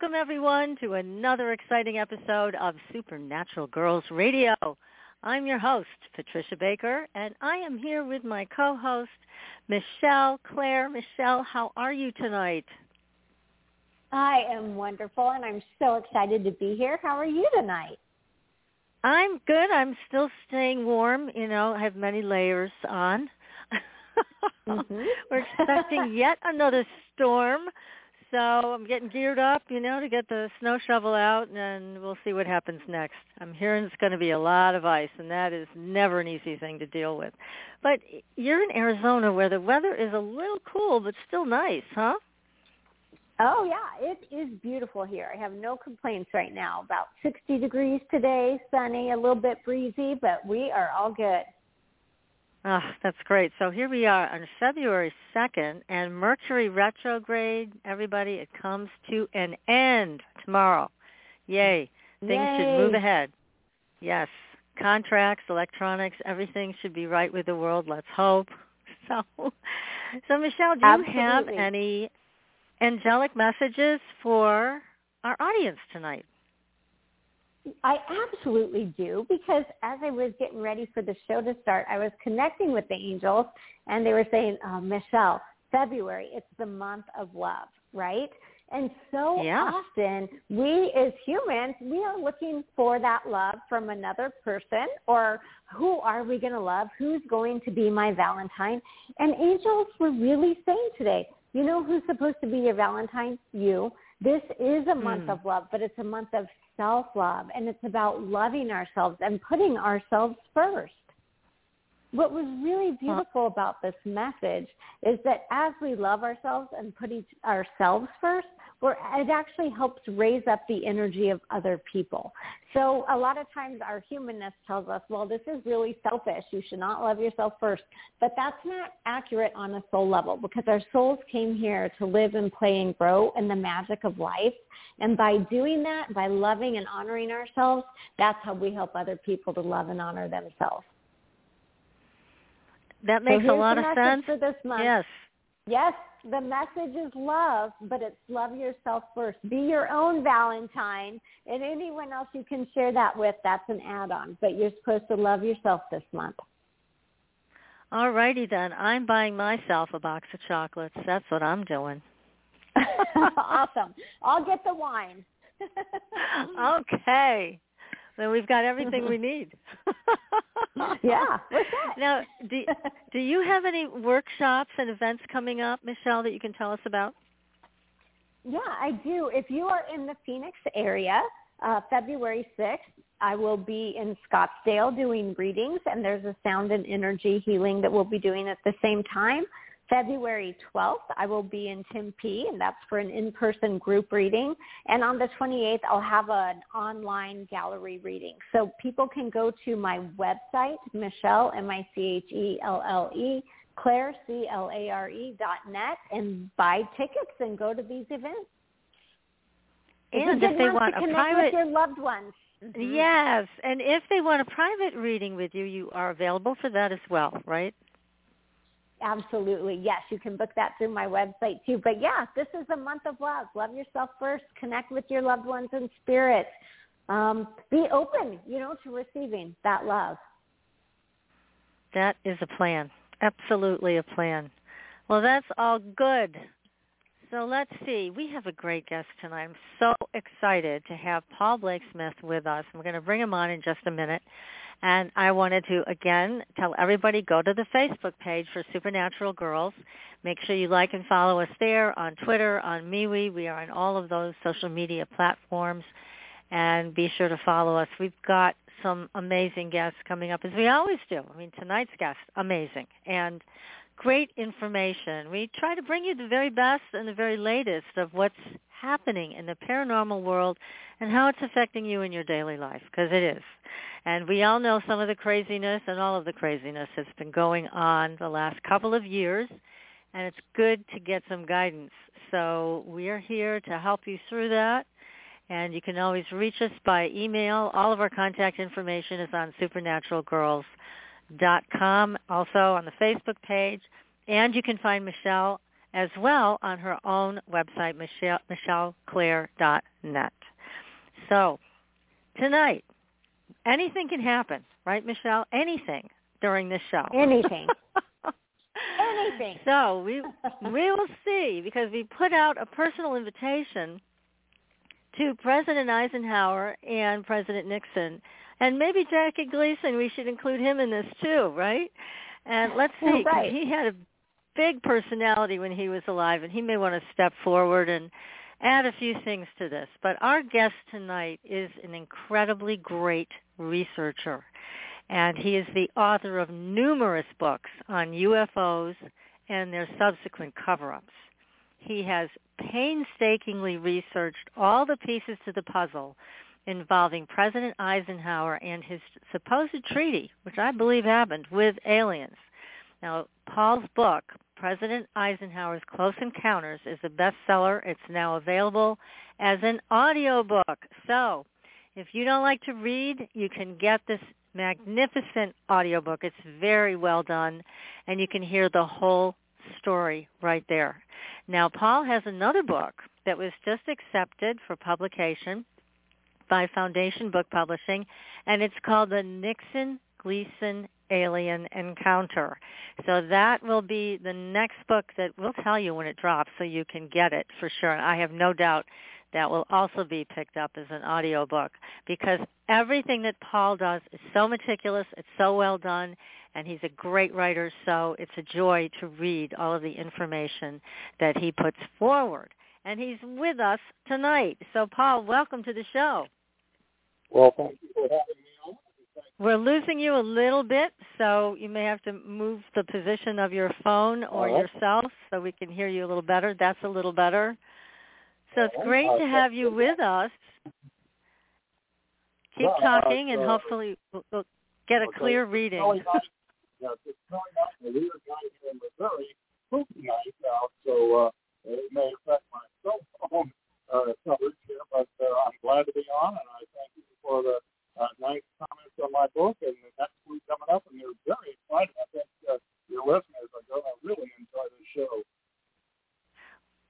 Welcome everyone to another exciting episode of Supernatural Girls Radio. I'm your host, Patricia Baker, and I am here with my co-host, Michelle Clare. Michelle, how are you tonight? I am wonderful, and I'm so excited to be here. How are you tonight? I'm good. I'm still staying warm. You know, I have many layers on. Mhm. We're expecting yet another storm. So I'm getting geared up, you know, to get the snow shovel out, and we'll see what happens next. I'm hearing it's going to be a lot of ice, and that is never an easy thing to deal with. But you're in Arizona where the weather is a little cool, but still nice, huh? Oh yeah, it is beautiful here. I have no complaints right now. About 60 degrees today, sunny, a little bit breezy, but we are all good. Oh, that's great. So here we are on February 2nd, and Mercury retrograde, everybody, it comes to an end tomorrow. Yay. Things should move ahead. Yes. Contracts, electronics, everything should be right with the world. Let's hope. So, so Michelle, do you have any angelic messages for our audience tonight? I absolutely do because as I was getting ready for the show to start, I was connecting with the angels and they were saying, oh, Michelle, February, it's the month of love, right? And so Yeah. often we as humans, we are looking for that love from another person or who are we going to love? Who's going to be my Valentine? And angels were really saying today, you know who's supposed to be your Valentine? You. This is a month Hmm. of love, but it's a month of self-love and it's about loving ourselves and putting ourselves first. What was really beautiful about this message is that as we love ourselves and put each, ourselves first, we're, it actually helps raise up the energy of other people. So a lot of times our humanness tells us, well, this is really selfish. You should not love yourself first. But that's not accurate on a soul level because our souls came here to live and play and grow in the magic of life. And by doing that, by loving and honoring ourselves, that's how we help other people to love and honor themselves. That So makes a lot of sense. For this month. Yes. Yes, the message is love, but it's love yourself first. Be your own Valentine, and anyone else you can share that with, that's an add-on. But you're supposed to love yourself this month. All righty then. I'm buying myself a box of chocolates. That's what I'm doing. awesome. I'll get the wine. okay. Then we've got everything we need. Yeah. Now, do, do you have any workshops and events coming up, Michelle, that you can tell us about? Yeah, I do. If you are in the Phoenix area, uh, February 6th, I will be in Scottsdale doing readings, and there's a sound and energy healing that we'll be doing at the same time. February 12th, I will be in Tempe, and that's for an in-person group reading. And on the 28th, I'll have an online gallery reading. So people can go to my website, Michelle, M-I-C-H-E-L-L-E, Clare, C-L-A-R-E dot net, and buy tickets and go to these events. And if they want to a connect private with your loved ones. Mhm. Yes, and if they want a private reading with you, you are available for that as well, right? Absolutely. Yes, you can book that through my website too. But yeah, this is a month of love. Love yourself first. Connect with your loved ones in spirit. Um, be open, you know, to receiving that love. That is a plan. Absolutely a plan. Well, that's all good. So let's see. We have a great guest tonight. I'm so excited to have Paul Blake Smith with us. We're going to bring him on in just a minute. And I wanted to, again, tell everybody, go to the Facebook page for Supernatural Girls. Make sure you like and follow us there on Twitter, on MeWe. We are on all of those social media platforms. And be sure to follow us. We've got some amazing guests coming up, as we always do. I mean, tonight's guest, amazing. And great information. We try to bring you the very best and the very latest of what's happening in the paranormal world and how it's affecting you in your daily life, because it is. And we all know some of the craziness and all of the craziness that's been going on the last couple of years, and it's good to get some guidance. So we are here to help you through that. And you can always reach us by email. All of our contact information is on supernaturalgirls.com, also on the Facebook page. And you can find Michelle as well on her own website, Michelle, michelleclare.net. So tonight, anything can happen, right, Michelle? Anything during this show. Anything. Anything. So we we will see because we put out a personal invitation to President Eisenhower and President Nixon, and maybe Jackie Gleason. We should include him in this too, right? And let's oh, see, right. he had a big personality when he was alive, and he may want to step forward and add a few things to this. But our guest tonight is an incredibly great researcher, and he is the author of numerous books on UFOs and their subsequent cover-ups. He has painstakingly researched all the pieces to the puzzle involving President Eisenhower and his supposed treaty, which I believe happened, with aliens. Now, Paul's book, President Eisenhower's Close Encounters, is a bestseller. It's now available as an audiobook. So, if you don't like to read, you can get this magnificent audiobook. It's very well done, and you can hear the whole story right there. Now, Paul has another book that was just accepted for publication by Foundation Book Publishing, and it's called The Nixon Gleason Alien Encounter. So that will be the next book that we'll tell you when it drops so you can get it for sure. And I have no doubt that will also be picked up as an audio book because everything that Paul does is so meticulous, it's so well done, and he's a great writer, so it's a joy to read all of the information that he puts forward. And he's with us tonight. So Paul, welcome to the show. Well, thank you for having me on. We're losing you a little bit, so you may have to move the position of your phone or right. yourself so we can hear you a little better. That's a little better. So it's great to have you with us. Keep uh, talking, and hopefully we'll, get a clear reading. Yeah, it's really nice. The weird night in Missouri, spooky night so uh, it may affect my cell phone uh, coverage here, but uh, I'm glad to be on, and I thank you for the uh, nice comments on my book and the next week coming up, and they're very exciting. I think uh, your listeners are going to really enjoy this show.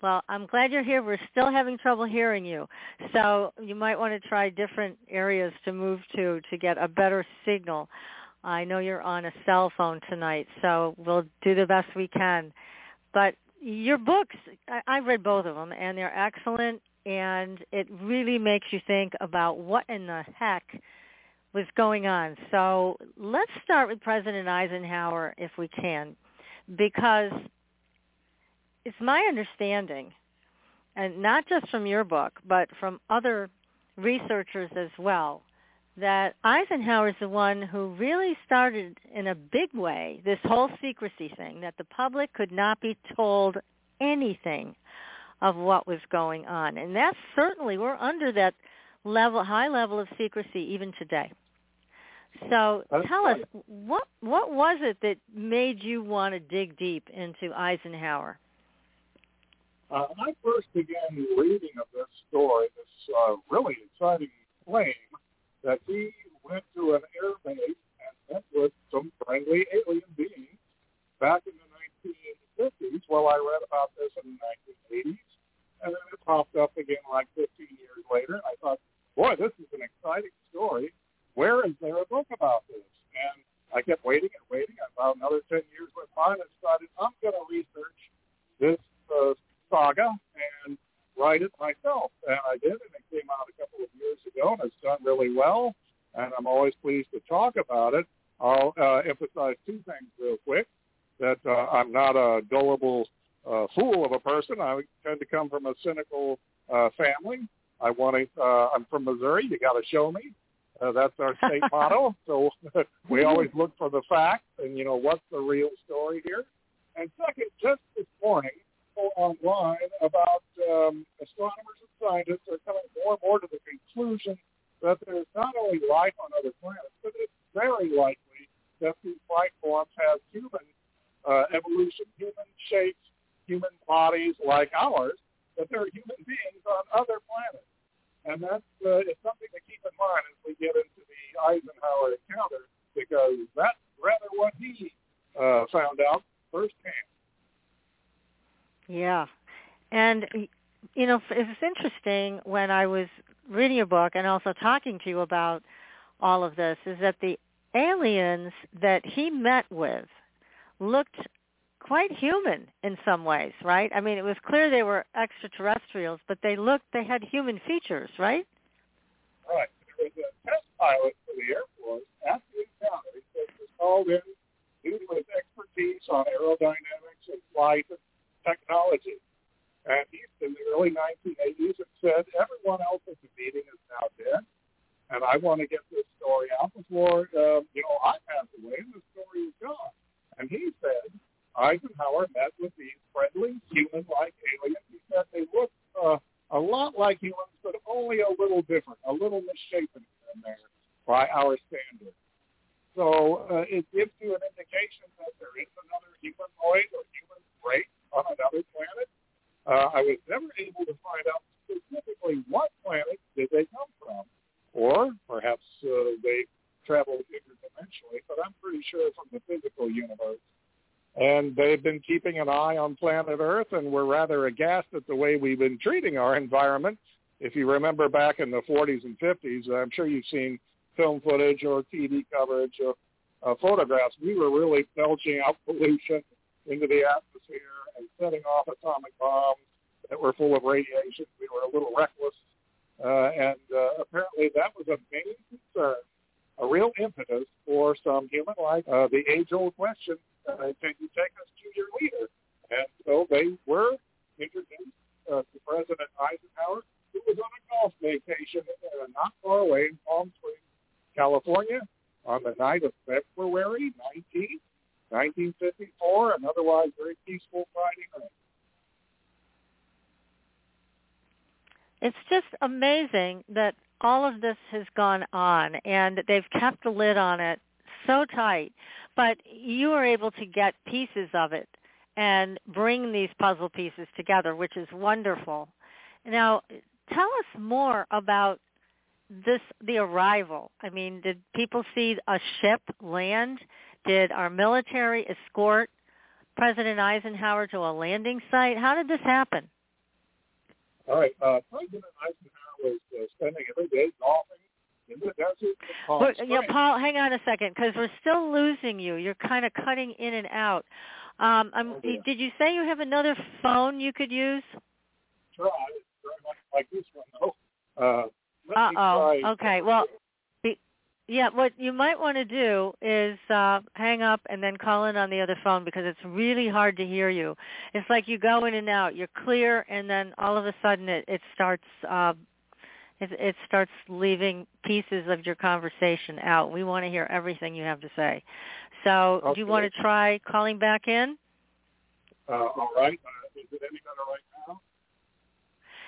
Well, I'm glad you're here. We're still having trouble hearing you. So you might want to try different areas to move to to get a better signal. I know you're on a cell phone tonight, so we'll do the best we can. But your books, I, I read both of them, and they're excellent, and it really makes you think about what in the heck was going on. So let's start with President Eisenhower, if we can, because it's my understanding, and not just from your book, but from other researchers as well, that Eisenhower is the one who really started in a big way this whole secrecy thing, that the public could not be told anything of what was going on. And that's certainly, we're under that level, high level of secrecy even today. So tell us, what, what was it that made you want to dig deep into Eisenhower? Uh, I first began reading of this story, this uh, really exciting claim that he went to an air base and met with some friendly alien beings back in the 1950s. Well, I read about this in the 1980s, and then it popped up again like 15 years later. I thought, boy, this is an exciting story. Where is there a book about this? And I kept waiting and waiting. About another 10 years went by, and I decided I'm going to research this uh, saga and write it myself. And I did, and it came out a couple of years ago, and it's done really well. and I'm always pleased to talk about it. I'll uh, emphasize two things real quick. That uh, I'm not a gullible uh, fool of a person. I tend to come from a cynical uh, family. I want to. Uh, I'm from Missouri. You got to show me. Uh, that's our state motto. So we always look for the facts and you know what's the real story here. And second, just this morning online about um, astronomers and scientists are coming more and more to the conclusion that there's not only life on other planets, but it's very likely that these life forms have human uh, evolution, human shapes, human bodies like ours, that they're human beings on other planets. And that's uh, it's something to keep in mind as we get into the Eisenhower encounter, because that's rather what he uh, found out firsthand. Yeah. And, you know, it's interesting when I was reading your book and also talking to you about all of this is that the aliens that he met with looked quite human in some ways, right? I mean, it was clear they were extraterrestrials, but they looked, they had human features, right? Right. There was a test pilot for the Air Force at the encounter. He was called in due to his expertise on aerodynamics and flight and technology. And he's in the early 1980s and said, everyone else at the meeting is now dead, and I want to get this story out before, uh, you know, I pass away and the story is gone. And he said Eisenhower met with these friendly, human-like aliens. He said they looked uh, a lot like humans, but only a little different, a little misshapen in there by our standards. So uh, it gives you an indication that there is another humanoid or human race on another planet. Uh, I was never able to find out specifically what planet did they come from, or perhaps uh, they traveled interdimensionally, but I'm pretty sure from the physical universe. And they've been keeping an eye on planet Earth, and we're rather aghast at the way we've been treating our environment. If you remember back in the 40s and 50s, I'm sure you've seen film footage or TV coverage of uh, photographs. We were really belching out pollution into the atmosphere and setting off atomic bombs that were full of radiation. We were a little reckless. Uh, and uh, apparently that was a main concern, a real impetus for some human life. Uh, the age-old question, uh, can you take us to your leader? And so they were introduced uh, to President Eisenhower, who was on a golf vacation uh, not far away in Palm Springs, California, on the night of February 19th, 1954, an otherwise very peaceful Friday night. It's just amazing that all of this has gone on and they've kept the lid on it so tight, but you were able to get pieces of it and bring these puzzle pieces together, which is wonderful. Now, tell us more about this the arrival. I mean, did people see a ship land? Did our military escort President Eisenhower to a landing site? How did this happen? All right. Uh, President Eisenhower was uh, spending every day golfing in the desert. Palm yeah, Paul, hang on a second, because we're still losing you. You're kind of cutting in and out. Um, oh, did you say you have another phone you could use? Try. Very much like this one, though. Uh, uh oh. Okay. Well, yeah, what you might want to do is uh, hang up and then call in on the other phone because it's really hard to hear you. It's like you go in and out. You're clear, and then all of a sudden it, it starts uh, it, it starts leaving pieces of your conversation out. We want to hear everything you have to say. So, okay. do you want to try calling back in? Uh, all right. Uh, is it any better right now?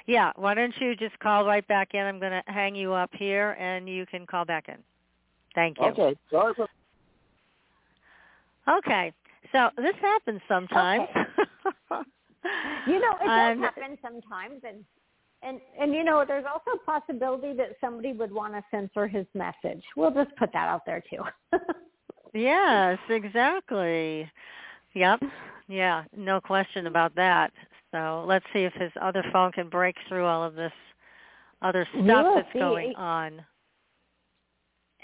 Yeah. Why don't you just call right back in? I'm going to hang you up here, and you can call back in. Thank you. Okay. Sorry for. Okay. So this happens sometimes. Okay. you know, it does um, happen sometimes, and and and you know, there's also a possibility that somebody would want to censor his message. We'll just put that out there too. yes, exactly. Yep. Yeah, no question about that. So let's see if his other phone can break through all of this other stuff we'll that's see. going on.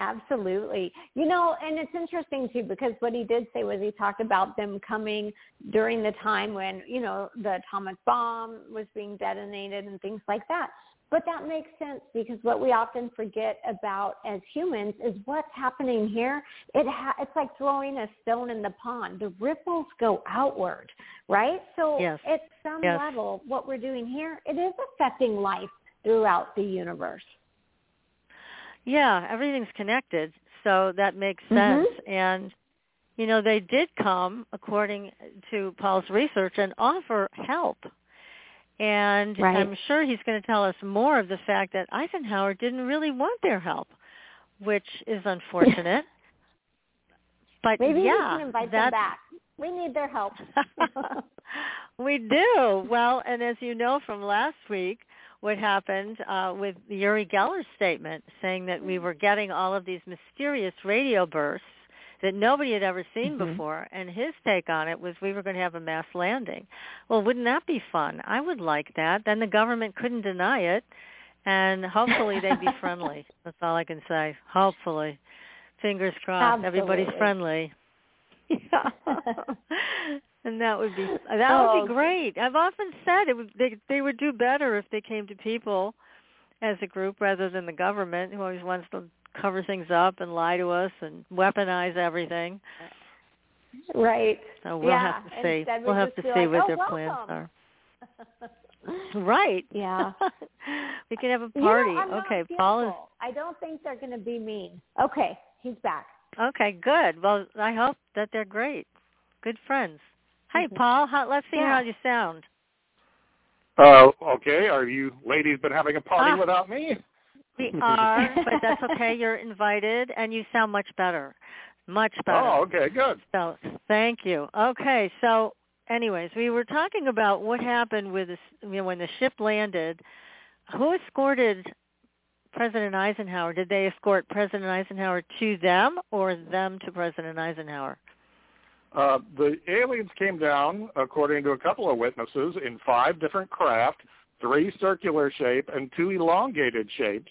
Absolutely. You know, and it's interesting too because what he did say was he talked about them coming during the time when, you know, the atomic bomb was being detonated and things like that. But that makes sense because what we often forget about as humans is what's happening here. It ha- it's like throwing a stone in the pond. The ripples go outward, right? So yes. at some yes. level, what we're doing here, it is affecting life throughout the universe. Yeah, everything's connected, so that makes sense. Mm-hmm. And you know, they did come, according to Paul's research, and offer help. And right. I'm sure he's going to tell us more of the fact that Eisenhower didn't really want their help, which is unfortunate. but maybe yeah, we can invite them back. We need their help. we do. Well, and as you know from last week, what happened uh, with Uri Geller's statement saying that we were getting all of these mysterious radio bursts that nobody had ever seen mm-hmm. before and his take on it was we were going to have a mass landing. Well, wouldn't that be fun? I would like that. Then the government couldn't deny it and hopefully they'd be friendly. That's all I can say. Hopefully. Fingers crossed Absolutely. everybody's friendly. Yeah. and that would be that oh. would be great. I've often said it would they they would do better if they came to people as a group rather than the government who always wants to cover things up and lie to us and weaponize everything. Right. So we'll yeah. have to see. Instead we'll have to see see like, what oh, their welcome. plans are. right. Yeah. we can have a party. You know, okay, Paul is. I don't think they're going to be mean. Okay, he's back. Okay, good. Well, I hope that they're great. Good friends. Hey, Mhm. Paul, how, let's see Yeah. how you sound. Uh, okay, are you ladies been having a party Ah. without me? We are, but that's okay. You're invited, and you sound much better. Much better. Oh, okay, good. So thank you. Okay, so anyways, we were talking about what happened with this, you know, when the ship landed. Who escorted President Eisenhower? Did they escort President Eisenhower to them, or them to President Eisenhower? Uh, the aliens came down, according to a couple of witnesses, in five different craft, three circular shape and two elongated shapes,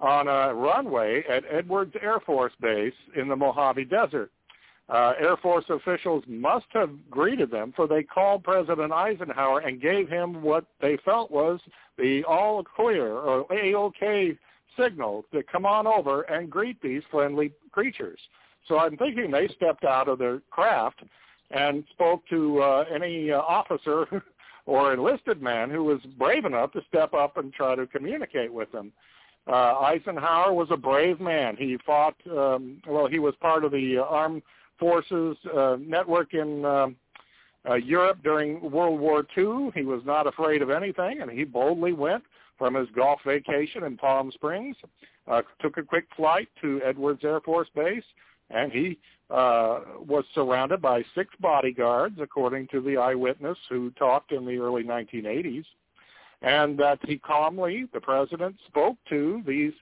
on a runway at Edwards Air Force Base in the Mojave Desert. Uh, Air Force officials must have greeted them, for they called President Eisenhower and gave him what they felt was the all clear or A-OK signal to come on over and greet these friendly creatures. So I'm thinking they stepped out of their craft and spoke to uh, any uh, officer or enlisted man who was brave enough to step up and try to communicate with them. Uh, Eisenhower was a brave man. He fought, um, well, he was part of the armed forces uh, network in uh, uh, Europe during World War II. He was not afraid of anything, and he boldly went from his golf vacation in Palm Springs, uh, took a quick flight to Edwards Air Force Base, and he uh, was surrounded by six bodyguards, according to the eyewitness who talked in the early 1980s, and that he calmly, the president, spoke to these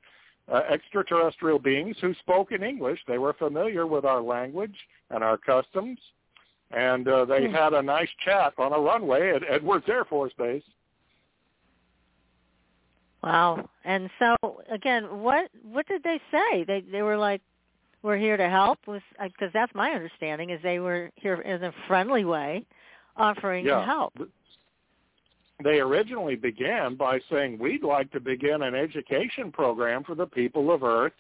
uh, extraterrestrial beings who spoke in English. They were familiar with our language and our customs, and uh, they Hmm. had a nice chat on a runway at Edwards Air Force Base. Wow. And so again, what what did they say? They they were like, "We're here to help." Because that's my understanding is they were here in a friendly way, offering Yeah. to help. They originally began by saying, we'd like to begin an education program for the people of Earth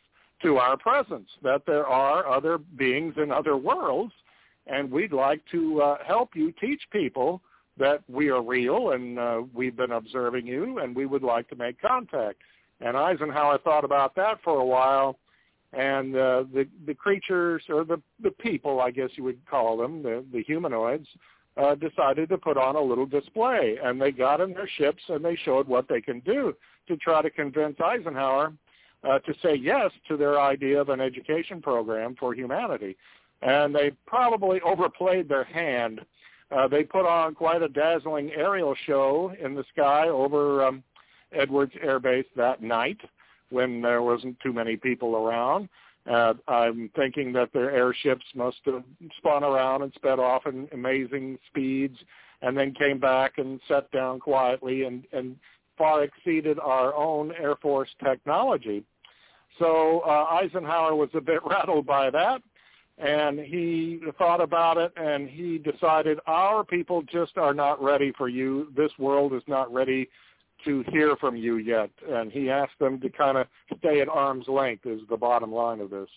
to our presence, that there are other beings in other worlds, and we'd like to uh, help you teach people that we are real and uh, we've been observing you and we would like to make contact. And Eisenhower thought about that for a while, and uh, the the creatures or the the people, I guess you would call them, the the humanoids, uh, decided to put on a little display, and they got in their ships and they showed what they can do to try to convince Eisenhower uh, to say yes to their idea of an education program for humanity. And they probably overplayed their hand. Uh, they put on quite a dazzling aerial show in the sky over um, Edwards Air Base that night when there wasn't too many people around. Uh, I'm thinking that their airships must have spun around and sped off in amazing speeds and then came back and sat down quietly and, and far exceeded our own Air Force technology. So uh, Eisenhower was a bit rattled by that, and he thought about it, and he decided our people just are not ready for you. This world is not ready to hear from you yet, and he asked them to kind of stay at arm's length. Is the bottom line of this?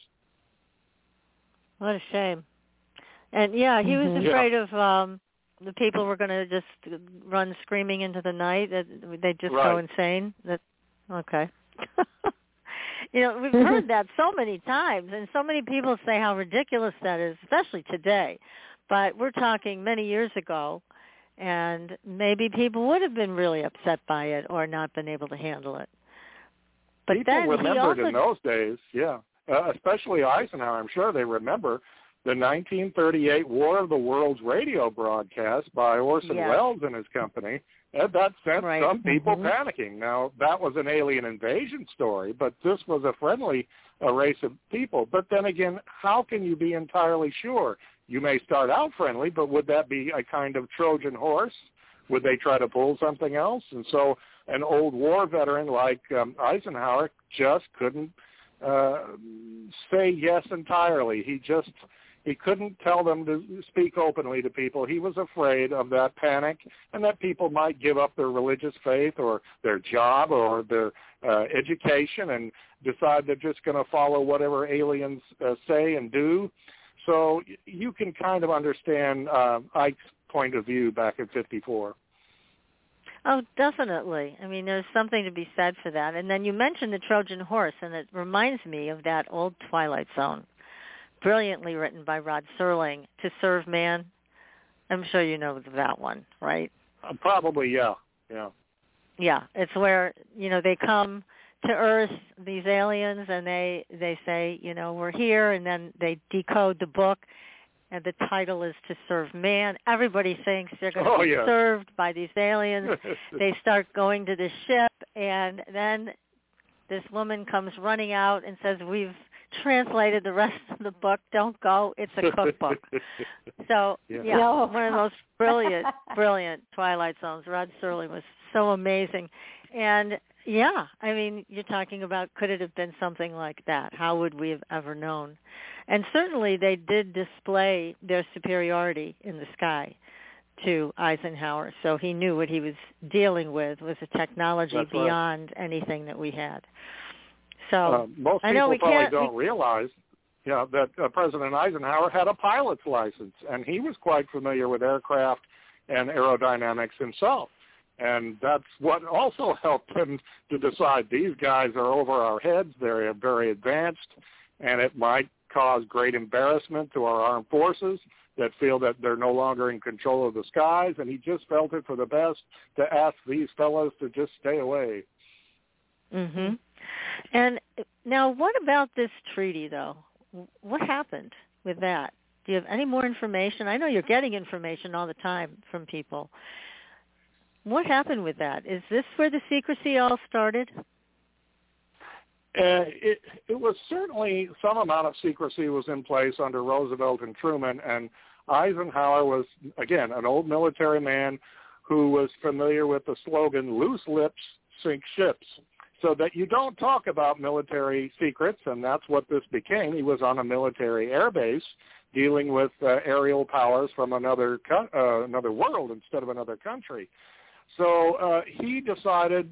What a shame. And yeah, he was mm-hmm. afraid yeah. of um the people were going to just run screaming into the night that they'd just right. go insane. That okay. you know, we've heard that so many times and so many people say how ridiculous that is, especially today. But we're talking many years ago and maybe people would have been really upset by it or not been able to handle it. But people then remembered also, in those days, yeah. Uh, especially Eisenhower, I'm sure they remember the 1938 War of the Worlds radio broadcast by Orson. Welles and his company. And that sent right. some people mm-hmm. panicking. Now, that was an alien invasion story, but this was a friendly a race of people. But then again, how can you be entirely sure? You may start out friendly, but would that be a kind of Trojan horse? Would they try to pull something else? And so an old war veteran like um, Eisenhower just couldn't uh, say yes entirely. He just he couldn't tell them to speak openly to people. He was afraid of that panic and that people might give up their religious faith or their job or their uh, education and decide they're just going to follow whatever aliens uh, say and do. So you can kind of understand uh, Ike's point of view back in 54. Oh, definitely. I mean, there's something to be said for that. And then you mentioned the Trojan horse, and it reminds me of that old Twilight Zone brilliantly written by Rod Serling, To Serve Man. I'm sure you know that one, right? Uh, probably, yeah, yeah. Yeah, it's where you know they come to Earth, these aliens, and they they say, you know, we're here, and then they decode the book, and the title is to serve man. Everybody thinks they're going to oh, be yeah. served by these aliens. they start going to the ship, and then this woman comes running out and says, "We've translated the rest of the book. Don't go. It's a cookbook. so yeah, yeah No. one of the most brilliant, brilliant Twilight Zones. Rod Serling was so amazing, and yeah, I mean, you're talking about could it have been something like that? How would we have ever known? And certainly they did display their superiority in the sky to Eisenhower, so he knew what he was dealing with was a technology That's right. beyond anything that we had. So uh, most I know people we probably can't- don't realize you know, that uh, President Eisenhower had a pilot's license, and he was quite familiar with aircraft and aerodynamics himself. And that's what also helped him to decide these guys are over our heads. They're very advanced, and it might cause great embarrassment to our armed forces that feel that they're no longer in control of the skies. And he just felt it for the best to ask these fellows to just stay away. Mhm. And now, what about this treaty, though? What happened with that? Do you have any more information? I know you're getting information all the time from people. What happened with that? Is this where the secrecy all started? Uh, it, it was certainly some amount of secrecy was in place under Roosevelt and Truman, and Eisenhower was again an old military man who was familiar with the slogan "Loose lips sink ships." So that you don't talk about military secrets, and that's what this became. He was on a military air base dealing with uh, aerial powers from another co- uh, another world instead of another country. So uh, he decided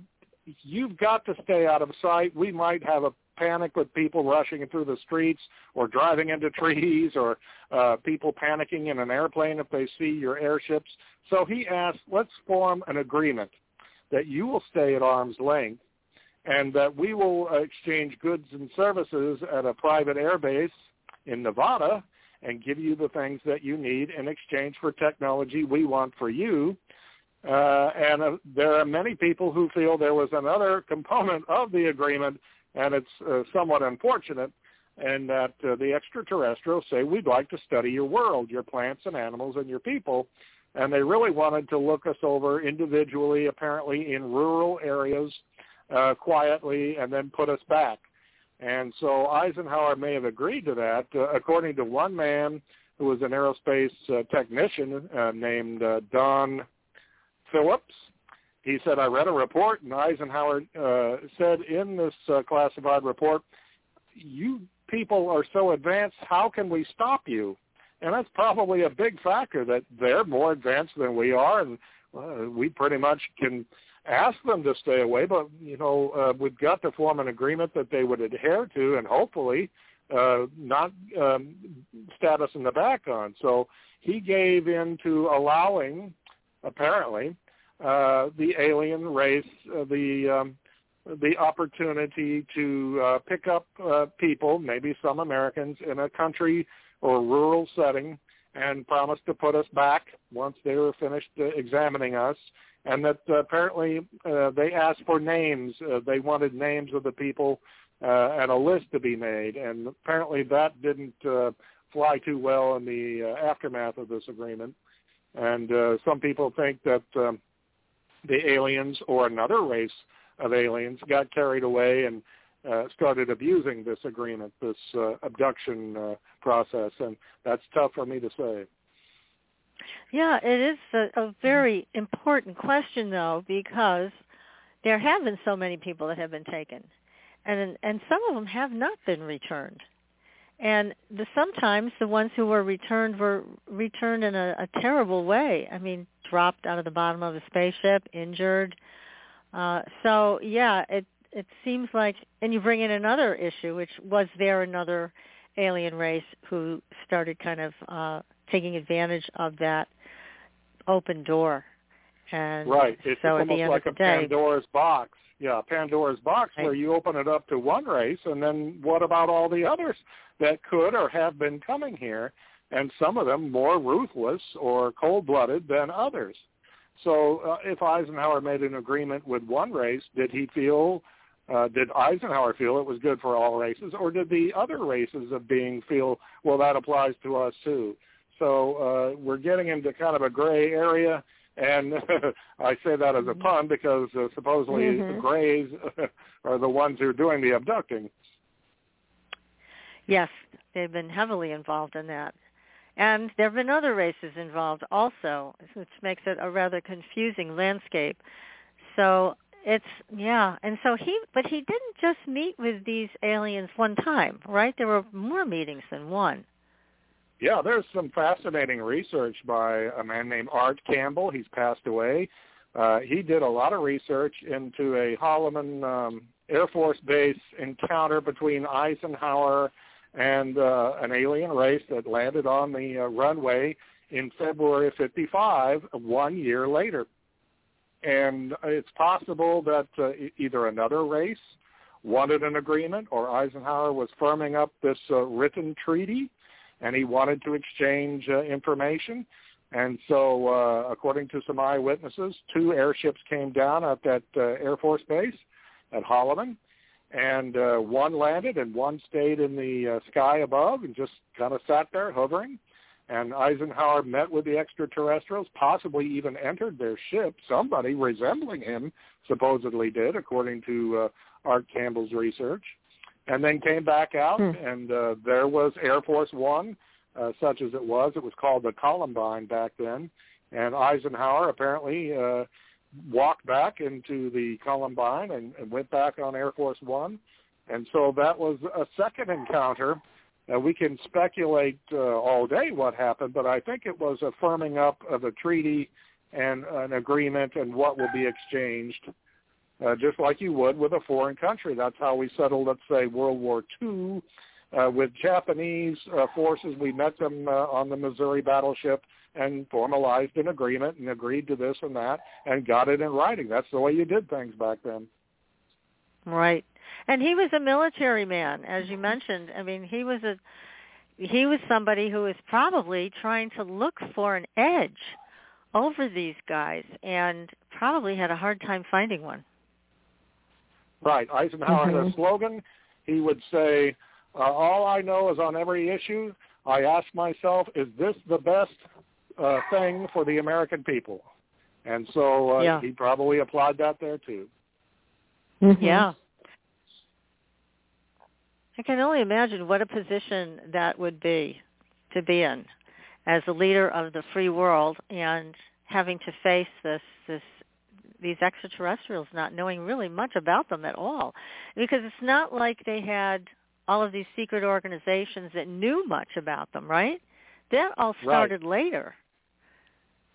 you've got to stay out of sight. We might have a panic with people rushing through the streets or driving into trees or uh, people panicking in an airplane if they see your airships. So he asked, let's form an agreement that you will stay at arm's length and that we will uh, exchange goods and services at a private airbase in Nevada and give you the things that you need in exchange for technology we want for you. Uh, and uh, there are many people who feel there was another component of the agreement, and it's uh, somewhat unfortunate, and that uh, the extraterrestrials say, we'd like to study your world, your plants and animals and your people. And they really wanted to look us over individually, apparently in rural areas, uh, quietly, and then put us back. And so Eisenhower may have agreed to that. Uh, according to one man who was an aerospace technician named Don Phillips, he said, I read a report, and Eisenhower uh, said in this uh, classified report, you people are so advanced, how can we stop you? And that's probably a big factor that they're more advanced than we are, and uh, we pretty much can ask them to stay away, but you know uh, we've got to form an agreement that they would adhere to, and hopefully uh, not um, stab us in the back on. So he gave in to allowing, apparently, uh, the alien race uh, the um, the opportunity to uh, pick up uh, people, maybe some Americans, in a country or rural setting, and promise to put us back once they were finished uh, examining us. And that uh, apparently uh, they asked for names. Uh, they wanted names of the people uh, and a list to be made. And apparently that didn't uh, fly too well in the uh, aftermath of this agreement. And uh, some people think that um, the aliens or another race of aliens got carried away and uh, started abusing this agreement, this uh, abduction uh, process, and that's tough for me to say. Yeah, it is a, a very important question, though, because there have been so many people that have been taken, and and some of them have not been returned. And the, sometimes the ones who were returned were returned in a, a terrible way. I mean, dropped out of the bottom of a spaceship, injured. Uh, so yeah, it it seems like, and you bring in another issue, which was there another alien race who started kind of uh, taking advantage of that open door. And right, it's so almost like a day, Pandora's box. Yeah, Pandora's box right. where you open it up to one race, and then what about all the others that could or have been coming here? And some of them more ruthless or cold-blooded than others. So uh, if Eisenhower made an agreement with one race, did he feel, uh, did Eisenhower feel it was good for all races, or did the other races of being feel, well, that applies to us too? So uh, we're getting into kind of a gray area, and I say that as a Mm-hmm. pun because uh, supposedly Mhm. the grays are the ones who are doing the abducting. Yes, they've been heavily involved in that. And there have been other races involved also, which makes it a rather confusing landscape. So it's yeah, and so he but he didn't just meet with these aliens one time, right? There were more meetings than one. Yeah, there's some fascinating research by a man named Art Campbell. He's passed away. Uh, he did a lot of research into a Holloman um, Air Force Base encounter between Eisenhower and uh, an alien race that landed on the uh, runway in February of 55, one year later. And it's possible that uh, either another race wanted an agreement or Eisenhower was firming up this uh, written treaty and he wanted to exchange uh, information. And so, uh, according to some eyewitnesses, two airships came down at that uh, Air Force base at Holloman, and uh, one landed and one stayed in the uh, sky above and just kind of sat there hovering. And Eisenhower met with the extraterrestrials, possibly even entered their ship. Somebody resembling him supposedly did, according to uh, Art Campbell's research and then came back out, Hmm. and uh, there was Air Force One, uh, such as it was. It was called the Columbine back then, and Eisenhower apparently uh, walked back into the Columbine and, and went back on Air Force One, and so that was a second encounter. Uh, we can speculate uh, all day what happened, but I think it was a firming up of a treaty and an agreement and what will be exchanged uh, just like you would with a foreign country. That's how we settled, let's say, World War II uh, with Japanese uh, forces. We met them uh, on the Missouri battleship and formalized an agreement and agreed to this and that and got it in writing. That's the way you did things back then. Right. And he was a military man, as you mentioned. I mean, he was a he was somebody who was probably trying to look for an edge over these guys and probably had a hard time finding one. Right. Eisenhower had a slogan. He would say, uh, all I know is on every issue, I ask myself, is this the best uh, thing for the American people? And so uh, Yeah. he probably applied that there too. Mhm. Yeah. I can only imagine what a position that would be to be in as a leader of the free world and having to face this this these extraterrestrials not knowing really much about them at all because it's not like they had all of these secret organizations that knew much about them right that all started later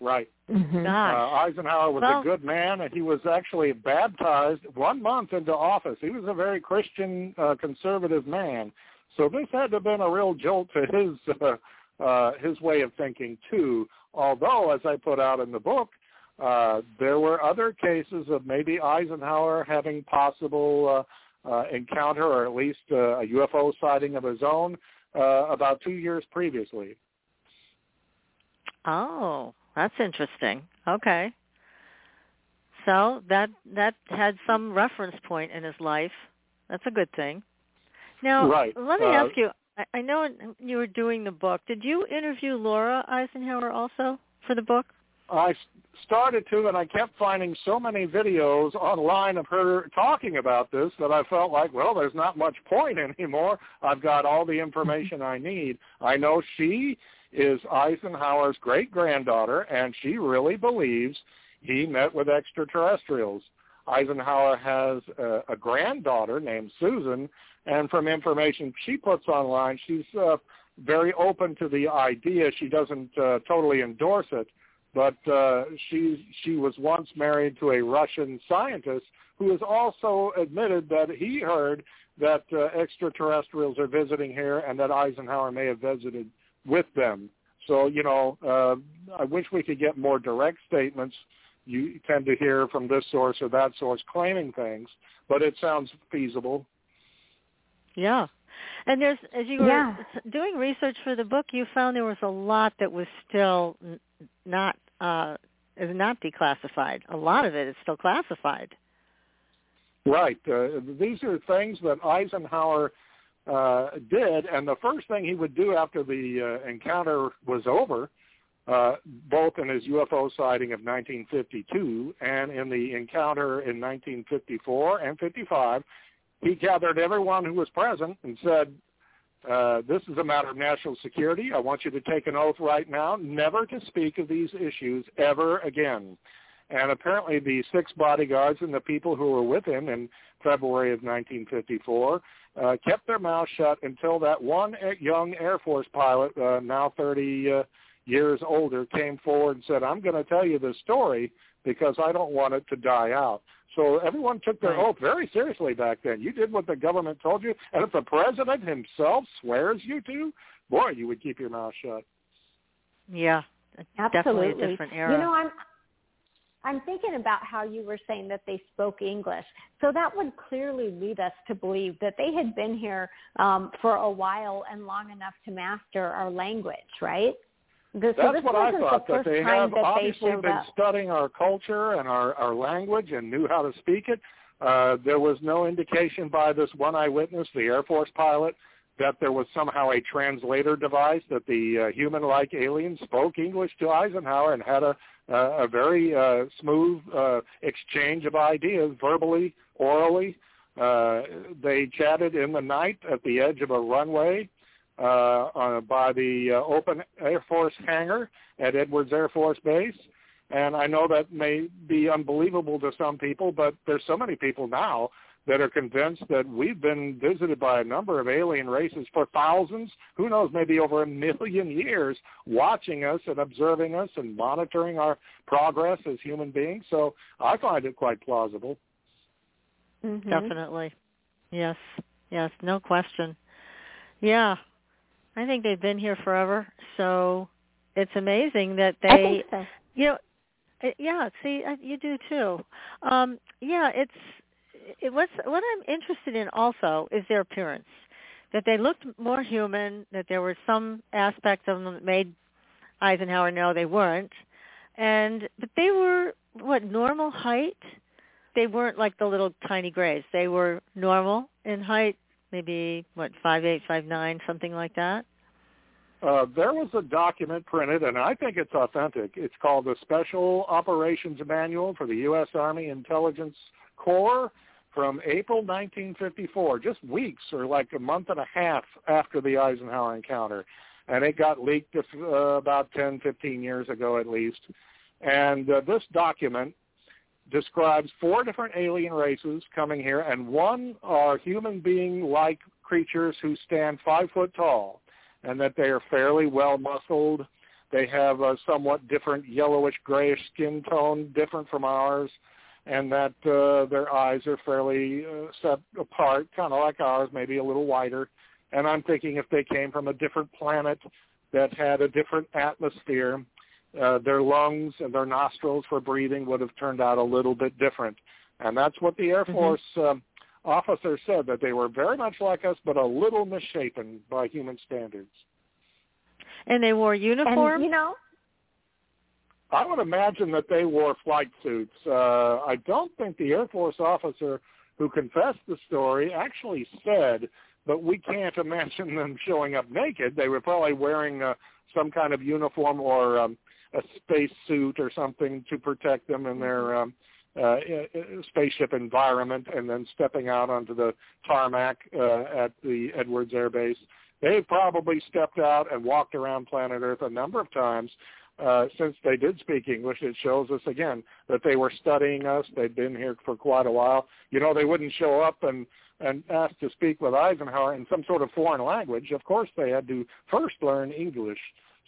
Right. Mm-hmm. Uh, Eisenhower was well, a good man, and he was actually baptized one month into office. He was a very Christian, uh, conservative man. So this had to have been a real jolt to his uh, uh, his way of thinking too. Although, as I put out in the book, uh, there were other cases of maybe Eisenhower having possible uh, uh, encounter or at least uh, a UFO sighting of his own uh, about two years previously. Oh, that's interesting. Okay. So that that had some reference point in his life. That's a good thing. Now, right. let me uh, ask you. I, I know you were doing the book. Did you interview Laura Eisenhower also for the book? I started to, and I kept finding so many videos online of her talking about this that I felt like, well, there's not much point anymore. I've got all the information I need. I know she is Eisenhower's great-granddaughter, and she really believes he met with extraterrestrials. Eisenhower has a, a granddaughter named Susan, and from information she puts online, she's uh, very open to the idea. She doesn't uh, totally endorse it, but uh, she she was once married to a Russian scientist who has also admitted that he heard that uh, extraterrestrials are visiting here and that Eisenhower may have visited with them. So, you know, uh, I wish we could get more direct statements. You tend to hear from this source or that source claiming things, but it sounds feasible. Yeah. And there's, as you were Yeah. doing research for the book, you found there was a lot that was still not uh, is not declassified. A lot of it is still classified. Right. Uh, these are things that Eisenhower uh, did, and the first thing he would do after the uh, encounter was over, uh, both in his UFO sighting of 1952 and in the encounter in 1954 and 55, he gathered everyone who was present and said, uh, this is a matter of national security. I want you to take an oath right now never to speak of these issues ever again. And apparently the six bodyguards and the people who were with him in February of 1954 uh, kept their mouths shut until that one young Air Force pilot, uh, now 30 uh, years older, came forward and said, I'm going to tell you this story because I don't want it to die out. So everyone took their oath very seriously back then. You did what the government told you, and if the president himself swears you to, boy, you would keep your mouth shut. Yeah. Absolutely. Definitely a different era. You know, I'm I'm thinking about how you were saying that they spoke English. So that would clearly lead us to believe that they had been here um, for a while and long enough to master our language, right? So That's this what I thought, the that they have that obviously showed been up. studying our culture and our, our language and knew how to speak it. Uh, there was no indication by this one eyewitness, the Air Force pilot, that there was somehow a translator device that the uh, human-like alien spoke English to Eisenhower and had a, uh, a very uh, smooth uh, exchange of ideas verbally, orally. Uh, they chatted in the night at the edge of a runway uh, uh, by the uh, open Air Force hangar at Edwards Air Force Base. And I know that may be unbelievable to some people, but there's so many people now that are convinced that we've been visited by a number of alien races for thousands, who knows, maybe over a million years, watching us and observing us and monitoring our progress as human beings. So I find it quite plausible. Mhm. Definitely. Yes. Yes. No question. Yeah. I think they've been here forever. So it's amazing that I they, think so. you know, yeah. See, I- you do too. Um, yeah. It's it was what I'm interested in also is their appearance. That they looked more human. That there were some aspects of them that made Eisenhower know they weren't, and but they were what normal height they weren't like the little tiny grays. They were normal in height, maybe what five eight, five nine, something like that. Uh, there was a document printed, and I think it's authentic. It's called the Special Operations Manual for the U.S. Army Intelligence Corps from April 1954, just weeks or like a month and a half after the Eisenhower encounter. And it got leaked uh, about 10, 15 years ago at least. And uh, this document describes four different alien races coming here, and one are human being-like creatures who stand five foot tall, and that they are fairly well muscled. They have a somewhat different yellowish grayish skin tone, different from ours, and that uh, their eyes are fairly uh, set apart, kind of like ours, maybe a little wider. And I'm thinking if they came from a different planet that had a different atmosphere, uh, their lungs and their nostrils for breathing would have turned out a little bit different. And that's what the Air Force mm-hmm. uh, officer said, that they were very much like us, but a little misshapen by human standards. And they wore uniforms? And, you know, I would imagine that they wore flight suits. Uh, I don't think the Air Force officer who confessed the story actually said, but we can't imagine them showing up naked. They were probably wearing uh, some kind of uniform or um, a space suit or something to protect them in their mm-hmm. um, uh, spaceship environment, and then stepping out onto the tarmac uh, at the Edwards Air Base. They probably stepped out and walked around planet Earth a number of times uh, since they did speak English. It shows us again that they were studying us. They'd been here for quite a while. You know, they wouldn't show up and and ask to speak with Eisenhower in some sort of foreign language. Of course, they had to first learn English.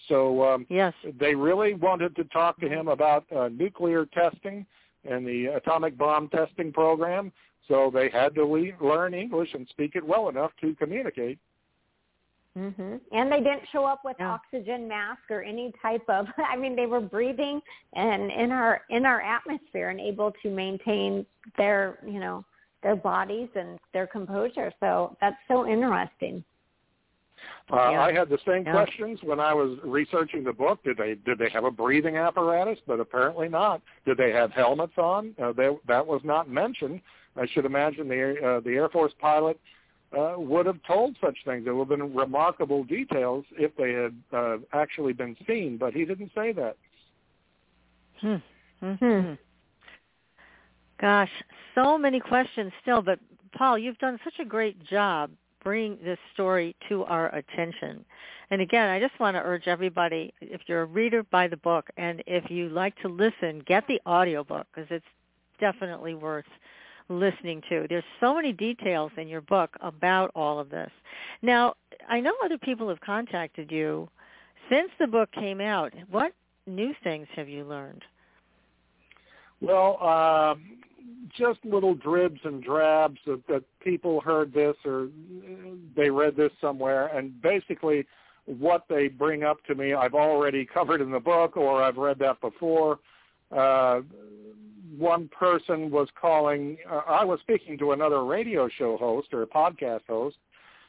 So um, yes, they really wanted to talk to him about uh, nuclear testing and the atomic bomb testing program. So they had to le- learn English and speak it well enough to communicate. Mm-hmm. And they didn't show up with yeah. oxygen mask or any type of. I mean, they were breathing and in our in our atmosphere and able to maintain their you know their bodies and their composure. So that's so interesting. Uh, yeah. I had the same yeah. questions when I was researching the book. Did they did they have a breathing apparatus? But apparently not. Did they have helmets on? Uh, they, that was not mentioned. I should imagine the uh, the Air Force pilot uh, would have told such things. There would have been remarkable details if they had uh, actually been seen. But he didn't say that. Hmm. Hmm. Gosh, so many questions still. But Paul, you've done such a great job bringing this story to our attention. And again, I just want to urge everybody, if you're a reader, buy the book. And if you like to listen, get the audiobook because it's definitely worth listening to. There's so many details in your book about all of this. Now, I know other people have contacted you since the book came out. What new things have you learned? Well, um, just little dribs and drabs that, that people heard this or they read this somewhere, and basically what they bring up to me, I've already covered in the book, or I've read that before. Uh, one person was calling. Uh, I was speaking to another radio show host or a podcast host,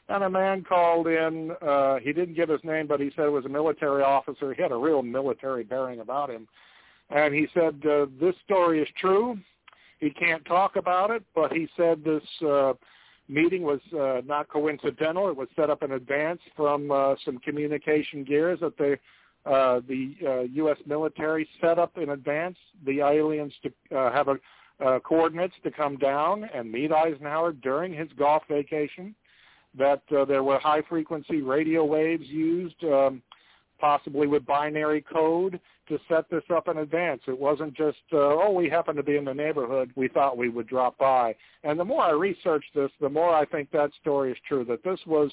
and a man called in. Uh, he didn't give his name, but he said it was a military officer. He had a real military bearing about him, and he said uh, this story is true. He can't talk about it, but he said this uh, meeting was uh, not coincidental. It was set up in advance from uh, some communication gears that they, uh, the uh, U.S. military set up in advance. The aliens to uh, have a uh, coordinates to come down and meet Eisenhower during his golf vacation. That uh, there were high frequency radio waves used, um, possibly with binary code, to set this up in advance. It wasn't just, uh, oh, we happen to be in the neighborhood. We thought we would drop by. And the more I research this, the more I think that story is true, that this was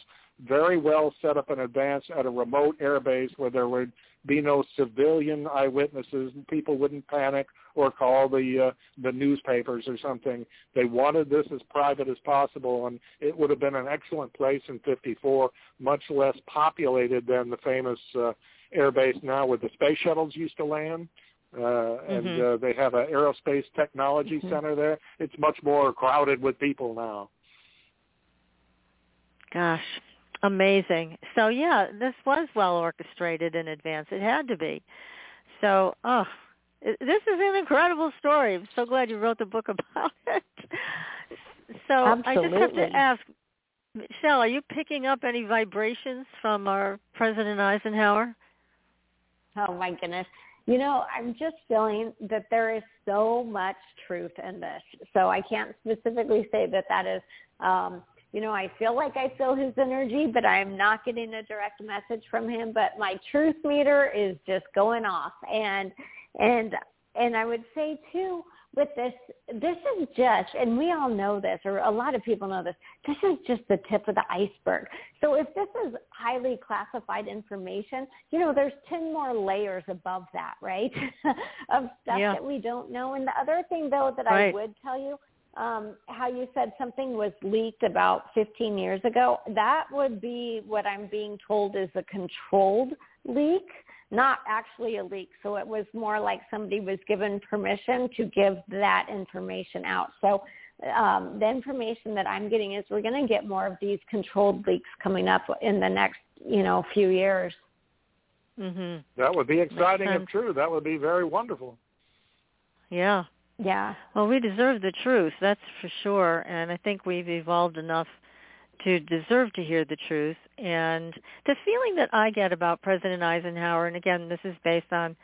very well set up in advance at a remote airbase where there would be no civilian eyewitnesses and people wouldn't panic or call the uh, the newspapers or something. They wanted this as private as possible, and it would have been an excellent place in '54, much less populated than the famous uh, air base now where the space shuttles used to land. Uh, and mm-hmm. uh, they have an aerospace technology mm-hmm. center there. It's much more crowded with people now. Gosh, amazing. So yeah, this was well orchestrated in advance. It had to be. So, oh, this is an incredible story. I'm so glad you wrote the book about it. So Absolutely. I just have to ask, Michelle, are you picking up any vibrations from our President Eisenhower? Oh my goodness. You know, I'm just feeling that there is so much truth in this. So I can't specifically say that that is, um, you know, I feel like I feel his energy, but I'm not getting a direct message from him. But my truth meter is just going off, and and and I would say too, with this, this is just, and we all know this, or a lot of people know this, this is just the tip of the iceberg. So if this is highly classified information, you know, there's 10 more layers above that, right? of stuff yeah. that we don't know. And the other thing, though, that right. I would tell you, um, how you said something was leaked about 15 years ago, that would be what I'm being told is a controlled leak not actually a leak. So it was more like somebody was given permission to give that information out. So um, the information that I'm getting is we're going to get more of these controlled leaks coming up in the next, you know, few years. Mhm. That would be exciting if true. That would be very wonderful. Yeah. Yeah. Well, we deserve the truth, that's for sure, and I think we've evolved enough to deserve to hear the truth. And the feeling that I get about President Eisenhower, and again, this is based on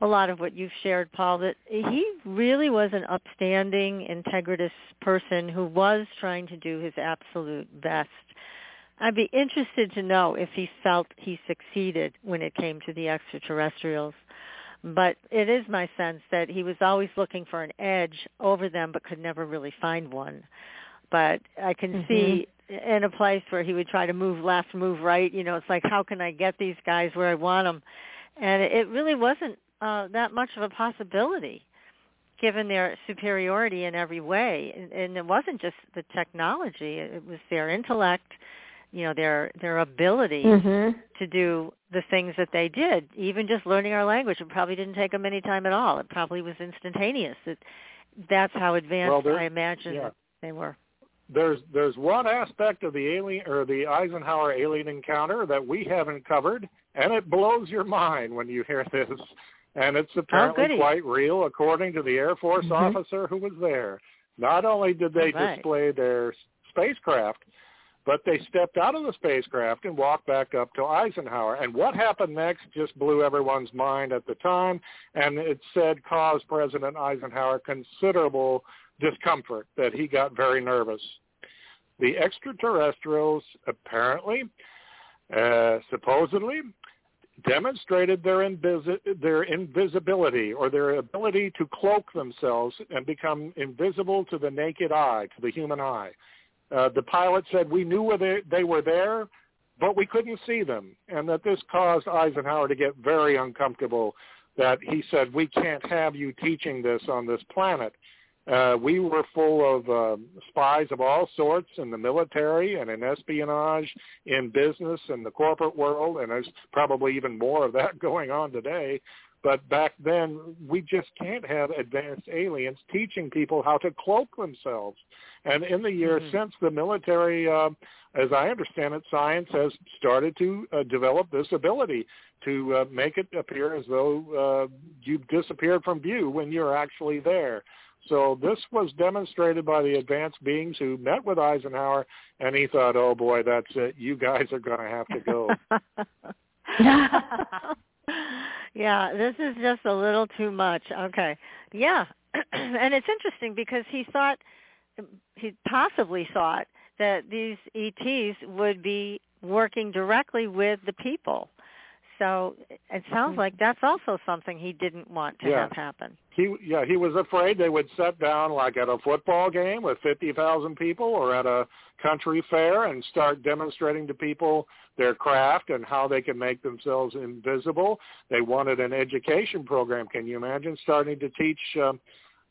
a lot of what you've shared, Paul, that he really was an upstanding, integritous person who was trying to do his absolute best. I'd be interested to know if he felt he succeeded when it came to the extraterrestrials. But it is my sense that he was always looking for an edge over them but could never really find one. But I can mm-hmm. see in a place where he would try to move left, move right. You know, it's like how can I get these guys where I want them? And it really wasn't uh, that much of a possibility, given their superiority in every way. And, and it wasn't just the technology; it was their intellect, you know, their their ability mm-hmm. to do the things that they did. Even just learning our language, it probably didn't take them any time at all. It probably was instantaneous. It, that's how advanced well, I imagine yeah. they were there's there's one aspect of the alien or the Eisenhower alien encounter that we haven't covered, and it blows your mind when you hear this. And it's apparently oh, quite real, according to the Air Force mm-hmm. officer who was there. Not only did they right. display their spacecraft, but they stepped out of the spacecraft and walked back up to Eisenhower. And what happened next just blew everyone's mind at the time, and it said caused President Eisenhower considerable discomfort that he got very nervous. The extraterrestrials apparently, uh, supposedly, demonstrated their, their invisibility or their ability to cloak themselves and become invisible to the naked eye, to the human eye. Uh, the pilot said we knew where they, they were there, but we couldn't see them, and that this caused Eisenhower to get very uncomfortable. That he said we can't have you teaching this on this planet. Uh, we were full of uh, spies of all sorts in the military and in espionage, in business and the corporate world, and there's probably even more of that going on today. But back then, we just can't have advanced aliens teaching people how to cloak themselves. And in the years mm-hmm. since, the military, uh, as I understand it, science has started to uh, develop this ability to uh, make it appear as though uh, you've disappeared from view when you're actually there. So this was demonstrated by the advanced beings who met with Eisenhower, and he thought, "Oh boy, that's it. You guys are going to have to go." yeah, this is just a little too much. Okay, yeah, and it's interesting because he thought, he possibly thought that these ETs would be working directly with the people so it sounds Mm-hmm. like that's also something he didn't want to yeah. have happen. He yeah, he was afraid they would sit down like at a football game with 50,000 people or at a country fair and start demonstrating to people their craft and how they can make themselves invisible. They wanted an education program. Can you imagine starting to teach um,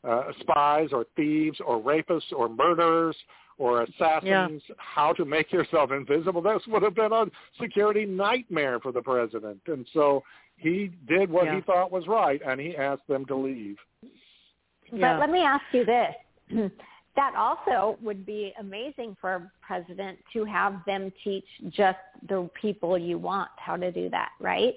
uh, spies or thieves or rapists or murderers or assassins yeah. how to make yourself invisible. This would have been a security nightmare for the president. And so he did what yeah. he thought was right, and he asked them to leave. Yeah. But let me ask you this. that also would be amazing for a president to have them teach just the people you want how to do that, right?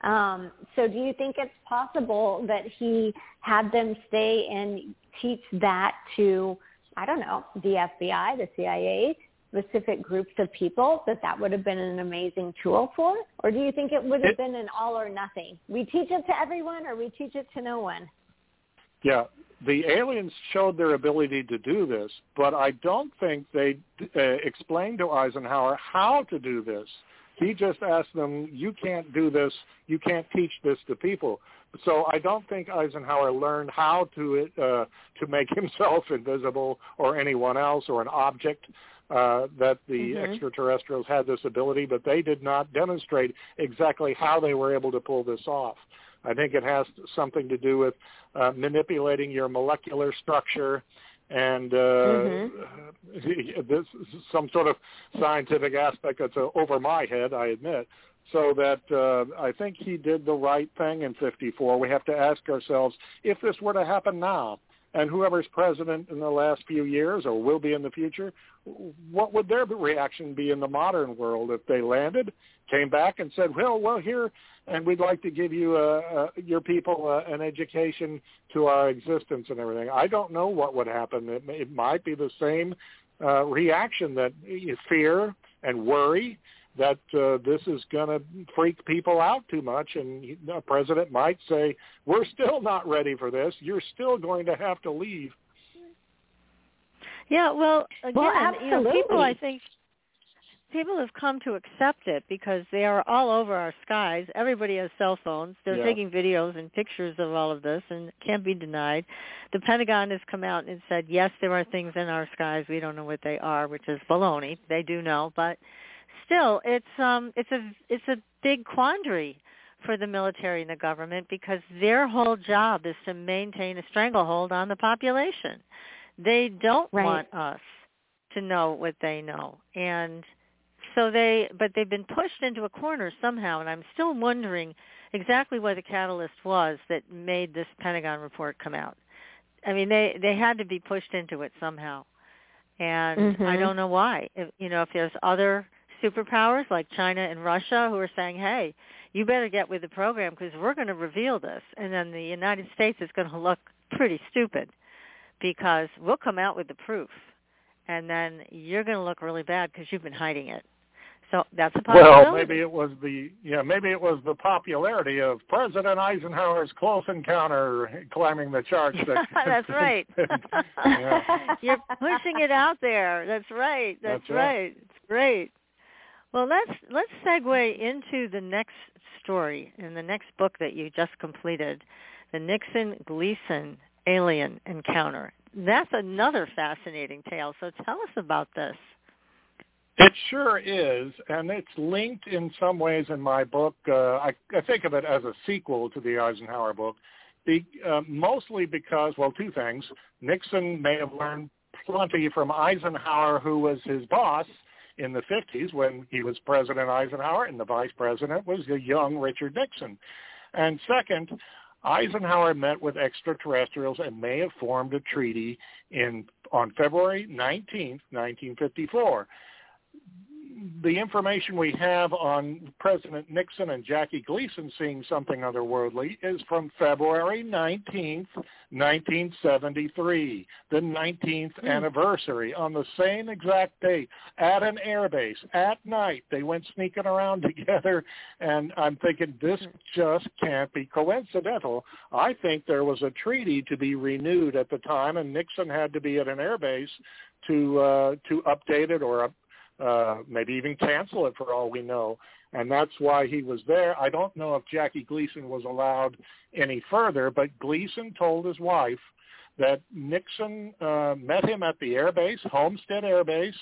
Um, so do you think it's possible that he had them stay and teach that to I don't know, the FBI, the CIA, specific groups of people that that would have been an amazing tool for? Or do you think it would have it, been an all or nothing? We teach it to everyone or we teach it to no one? Yeah, the aliens showed their ability to do this, but I don't think they uh, explained to Eisenhower how to do this. He just asked them, "You can't do this. You can't teach this to people." So I don't think Eisenhower learned how to uh, to make himself invisible or anyone else or an object. Uh, that the Mhm. extraterrestrials had this ability, but they did not demonstrate exactly how they were able to pull this off. I think it has something to do with uh, manipulating your molecular structure and uh, this some sort of scientific aspect that's uh, over my head, I admit. So that uh, I think he did the right thing in 54. We have to ask ourselves if this were to happen now, and whoever's president in the last few years or will be in the future, what would their reaction be in the modern world if they landed, came back and said, well, well, here, and we'd like to give you, uh, uh, your people uh, an education to our existence and everything. I don't know what would happen. It, it might be the same uh, reaction that fear and worry that uh, this is going to freak people out too much, and the president might say, "We're still not ready for this. You're still going to have to leave." Yeah, well, again, Well, you know, people I absolutely. think people have come to accept it because they are all over our skies. Everybody has cell phones. They're Yeah. taking videos and pictures of all of this and it can't be denied. The Pentagon has come out and said, yes, there are things in our skies. We don't know what they are, which is baloney. They do know, but still it's um it's a it's a big quandary for the military and the government because their whole job is to maintain a stranglehold on the population. They don't Right. want us to know what they know. And so they but they've been pushed into a corner somehow and I'm still wondering exactly what the catalyst was that made this Pentagon report come out. I mean they they had to be pushed into it somehow. And I Mhm. don't know why. If, you know if there's other superpowers like China and Russia who are saying, "Hey, you better get with the program because we're going to reveal this." And then the United States is going to look pretty stupid because we'll come out with the proof. And then you're going to look really bad because you've been hiding it. So that's a possibility. Well, maybe it was the yeah, maybe it was the popularity of President Eisenhower's close encounter climbing the charts. That, That's right. yeah. You're pushing it out there. That's right. That's, That's right. It's great. Well, let's let's segue into the next story in the next book that you just completed, the Nixon Gleason alien encounter. That's another fascinating tale. So tell us about this. It sure is, and it's linked in some ways in my book. Uh, I, I think of it as a sequel to the Eisenhower book, be, uh, mostly because, well, two things. Nixon may have learned plenty from Eisenhower, who was his boss in the 50s when he was President Eisenhower, and the vice president was the young Richard Nixon. And second, Eisenhower met with extraterrestrials and may have formed a treaty in on February 19th, 1954 the information we have on President Nixon and Jackie Gleason seeing something otherworldly is from February 19th, 1973, the 19th anniversary, on the same exact date, at an airbase, at night. They went sneaking around together, and I'm thinking this just can't be coincidental. I think there was a treaty to be renewed at the time, and Nixon had to be at an airbase to uh, to update it or uh, maybe even cancel it for all we know. And that's why he was there. I don't know if Jackie Gleason was allowed any further, but Gleason told his wife that Nixon uh, met him at the air base, Homestead Air Base,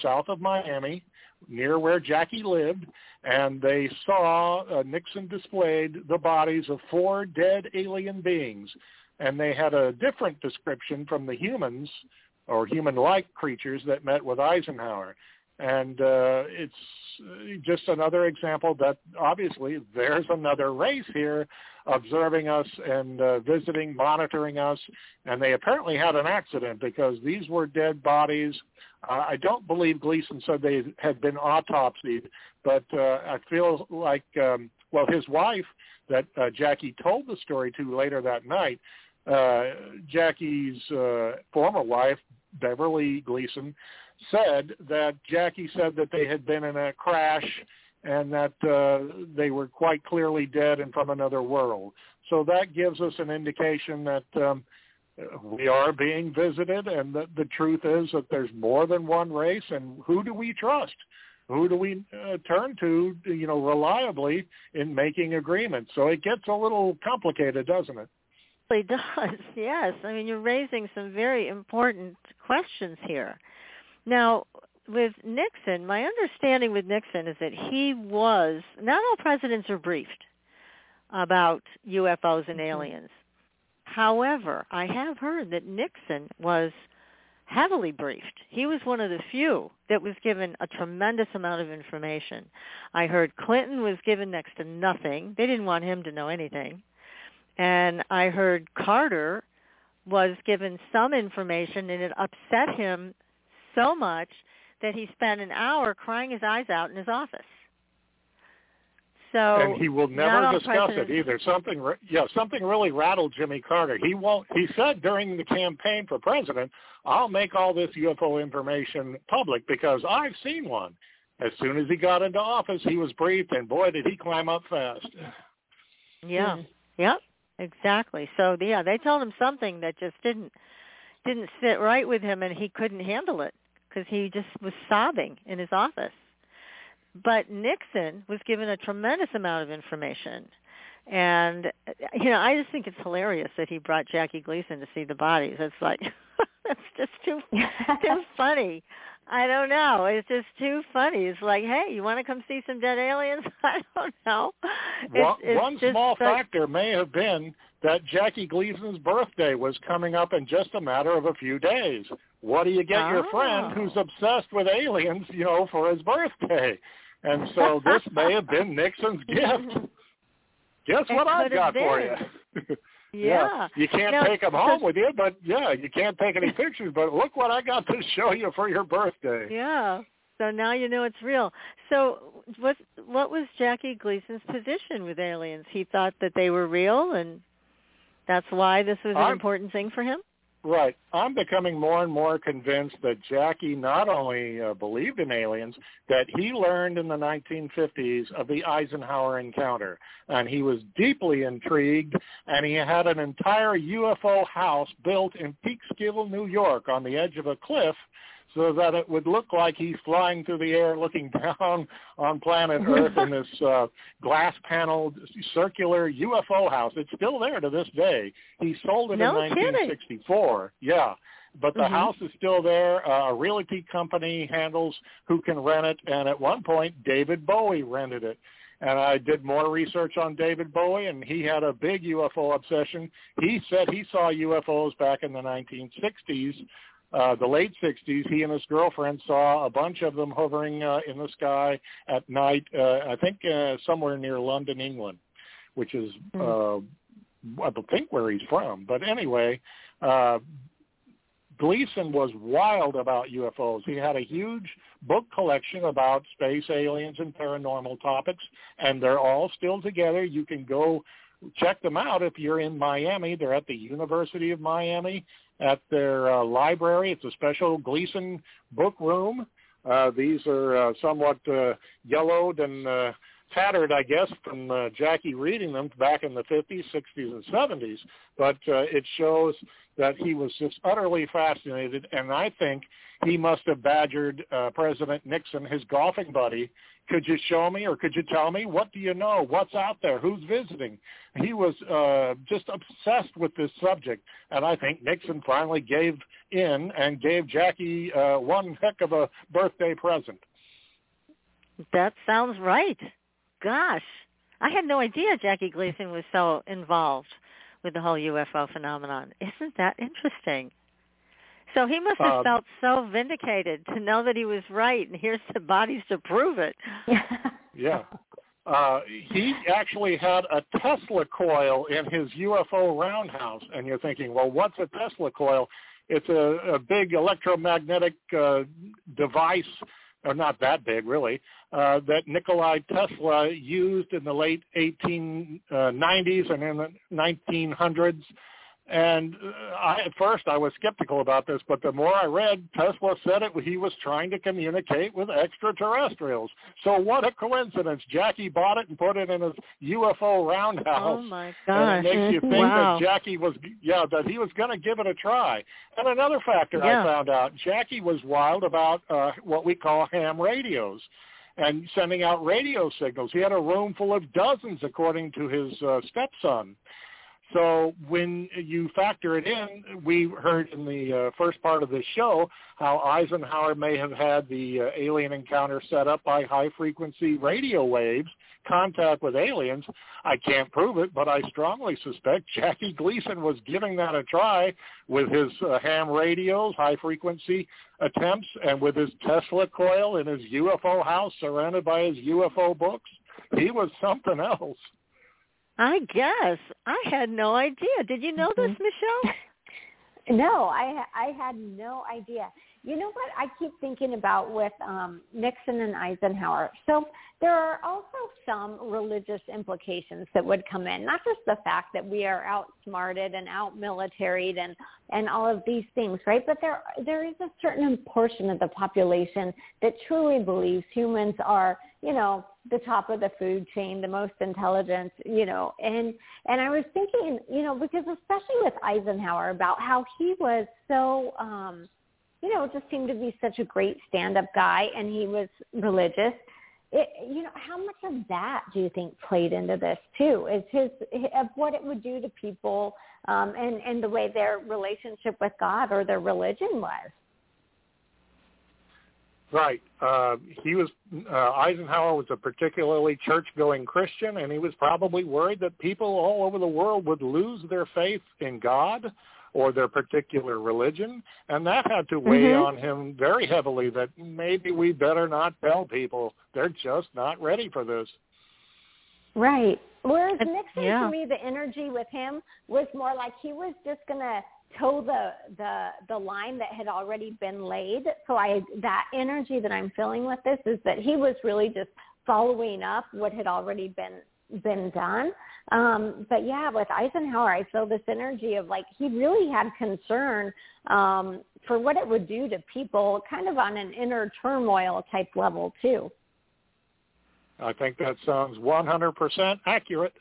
south of Miami, near where Jackie lived, and they saw uh, Nixon displayed the bodies of four dead alien beings. And they had a different description from the humans or human-like creatures that met with Eisenhower and uh, it's just another example that obviously there's another race here observing us and uh, visiting, monitoring us, and they apparently had an accident because these were dead bodies. Uh, I don't believe Gleason said they had been autopsied, but uh, I feel like, um, well, his wife that uh, Jackie told the story to later that night, uh, Jackie's uh, former wife, Beverly Gleason, said that Jackie said that they had been in a crash and that uh, they were quite clearly dead and from another world. So that gives us an indication that um, we are being visited and that the truth is that there's more than one race and who do we trust? who do we uh, turn to, you know, reliably in making agreements? So it gets a little complicated, doesn't it? It does, yes. I mean, you're raising some very important questions here. Now, with Nixon, my understanding with Nixon is that he was, not all presidents are briefed about UFOs and mm-hmm. aliens. However, I have heard that Nixon was heavily briefed. He was one of the few that was given a tremendous amount of information. I heard Clinton was given next to nothing. They didn't want him to know anything. And I heard Carter was given some information and it upset him so much that he spent an hour crying his eyes out in his office. So and he will never discuss it either. Something, yeah, something really rattled Jimmy Carter. He won't. He said during the campaign for president, "I'll make all this UFO information public because I've seen one." As soon as he got into office, he was briefed, and boy, did he climb up fast. Yeah. Mm. Yep. Exactly. So yeah, they told him something that just didn't didn't sit right with him, and he couldn't handle it because he just was sobbing in his office. But Nixon was given a tremendous amount of information. And you know, I just think it's hilarious that he brought Jackie Gleason to see the bodies. It's like that's just too too funny. I don't know. It's just too funny. It's like, hey, you want to come see some dead aliens? I don't know. It's, one, it's one small factor may have been that Jackie Gleason's birthday was coming up in just a matter of a few days. What do you get oh. your friend oh. who's obsessed with aliens, you know, for his birthday? And so this may have been Nixon's gift. Guess what I've got for you? yeah. yeah. You can't now, take them home with you, but yeah, you can't take any pictures, but look what I got to show you for your birthday. Yeah. So now you know it's real. So what what was Jackie Gleason's position with aliens? He thought that they were real and that's why this was an I'm, important thing for him? Right. I'm becoming more and more convinced that Jackie not only uh, believed in aliens, that he learned in the 1950s of the Eisenhower encounter. And he was deeply intrigued, and he had an entire UFO house built in Peekskill, New York, on the edge of a cliff so that it would look like he's flying through the air looking down on planet Earth in this uh, glass-paneled circular UFO house. It's still there to this day. He sold it no in 1964. Yeah. But the mm-hmm. house is still there. Uh, a realty company handles who can rent it, and at one point, David Bowie rented it and I did more research on David Bowie, and he had a big UFO obsession. He said he saw UFOs back in the 1960s uh, the late 60s, he and his girlfriend saw a bunch of them hovering uh, in the sky at night, uh, I think uh, somewhere near London, England, which is, mm. uh, I think, where he's from. But anyway, uh, Gleason was wild about UFOs. He had a huge book collection about space aliens and paranormal topics, and they're all still together. You can go check them out if you're in Miami. They're at the University of Miami at their uh, library. It's a special Gleason book room. Uh, these are uh, somewhat uh, yellowed and uh, tattered, I guess, from uh, Jackie reading them back in the 50s, 60s, and 70s. But uh, it shows that he was just utterly fascinated, and I think he must have badgered uh, President Nixon, his golfing buddy, could you show me or could you tell me what do you know? What's out there? Who's visiting? He was uh, just obsessed with this subject, and I think Nixon finally gave in and gave Jackie uh, one heck of a birthday present. That sounds right. Gosh, I had no idea Jackie Gleason was so involved with the whole UFO phenomenon. Isn't that interesting? So he must have um, felt so vindicated to know that he was right, and here's the bodies to prove it. yeah. Uh, he actually had a Tesla coil in his UFO roundhouse, and you're thinking, well, what's a Tesla coil? It's a, a big electromagnetic uh, device, or not that big, really, uh, that Nikolai Tesla used in the late 1890s and in the 1900s and uh, I, at first I was skeptical about this, but the more I read, Tesla said it he was trying to communicate with extraterrestrials. So what a coincidence! Jackie bought it and put it in his UFO roundhouse. Oh my gosh! And it makes you think wow. that Jackie was, yeah, that he was going to give it a try. And another factor yeah. I found out: Jackie was wild about uh, what we call ham radios. and sending out radio signals. He had a room full of dozens, according to his uh, stepson. So when you factor it in, we heard in the uh, first part of this show how Eisenhower may have had the uh, alien encounter set up by high-frequency radio waves, contact with aliens. I can't prove it, but I strongly suspect Jackie Gleason was giving that a try with his uh, ham radios, high-frequency attempts, and with his Tesla coil in his UFO house surrounded by his UFO books. He was something else. I guess I had no idea. Did you know this, Mm-hmm. Michelle? No, I I had no idea. You know what I keep thinking about with um, Nixon and Eisenhower? So there are also some religious implications that would come in, not just the fact that we are outsmarted and out militaried and, and all of these things, right? But there there is a certain portion of the population that truly believes humans are, you know, the top of the food chain, the most intelligent, you know, and and I was thinking, you know, because especially with Eisenhower about how he was so um you know, just seemed to be such a great stand-up guy, and he was religious. It, you know, how much of that do you think played into this too? Is his of what it would do to people, um, and and the way their relationship with God or their religion was? Right. Uh, he was uh, Eisenhower was a particularly church-going Christian, and he was probably worried that people all over the world would lose their faith in God or their particular religion, and that had to weigh Mhm. on him very heavily. That maybe we better not tell people; they're just not ready for this. Right. Whereas And- Nixon, yeah. to me, the energy with him was more like he was just gonna toe the the the line that had already been laid. So I that energy that I'm feeling with this is that he was really just following up what had already been been done. Um, but yeah, with Eisenhower, I feel this energy of like he really had concern um, for what it would do to people, kind of on an inner turmoil type level too. I think that sounds 100% accurate.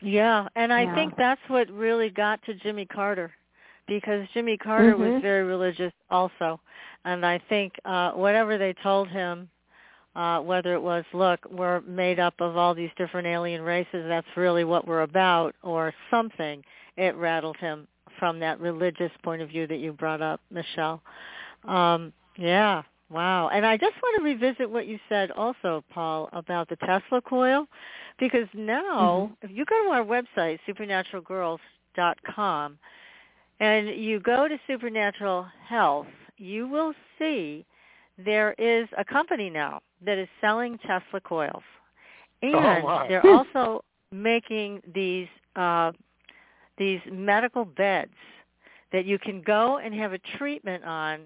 Yeah, and I Yeah. think that's what really got to Jimmy Carter because Jimmy Carter was Mhm. very religious also. And I think uh whatever they told him uh whether it was look, we're made up of all these different alien races, that's really what we're about or something, it rattled him from that religious point of view that you brought up, Michelle. Um yeah, wow. And I just want to revisit what you said also, Paul, about the Tesla coil because now if you go to our website supernaturalgirls.com and you go to supernatural health you will see there is a company now that is selling tesla coils and Oh, they're also making these uh these medical beds that you can go and have a treatment on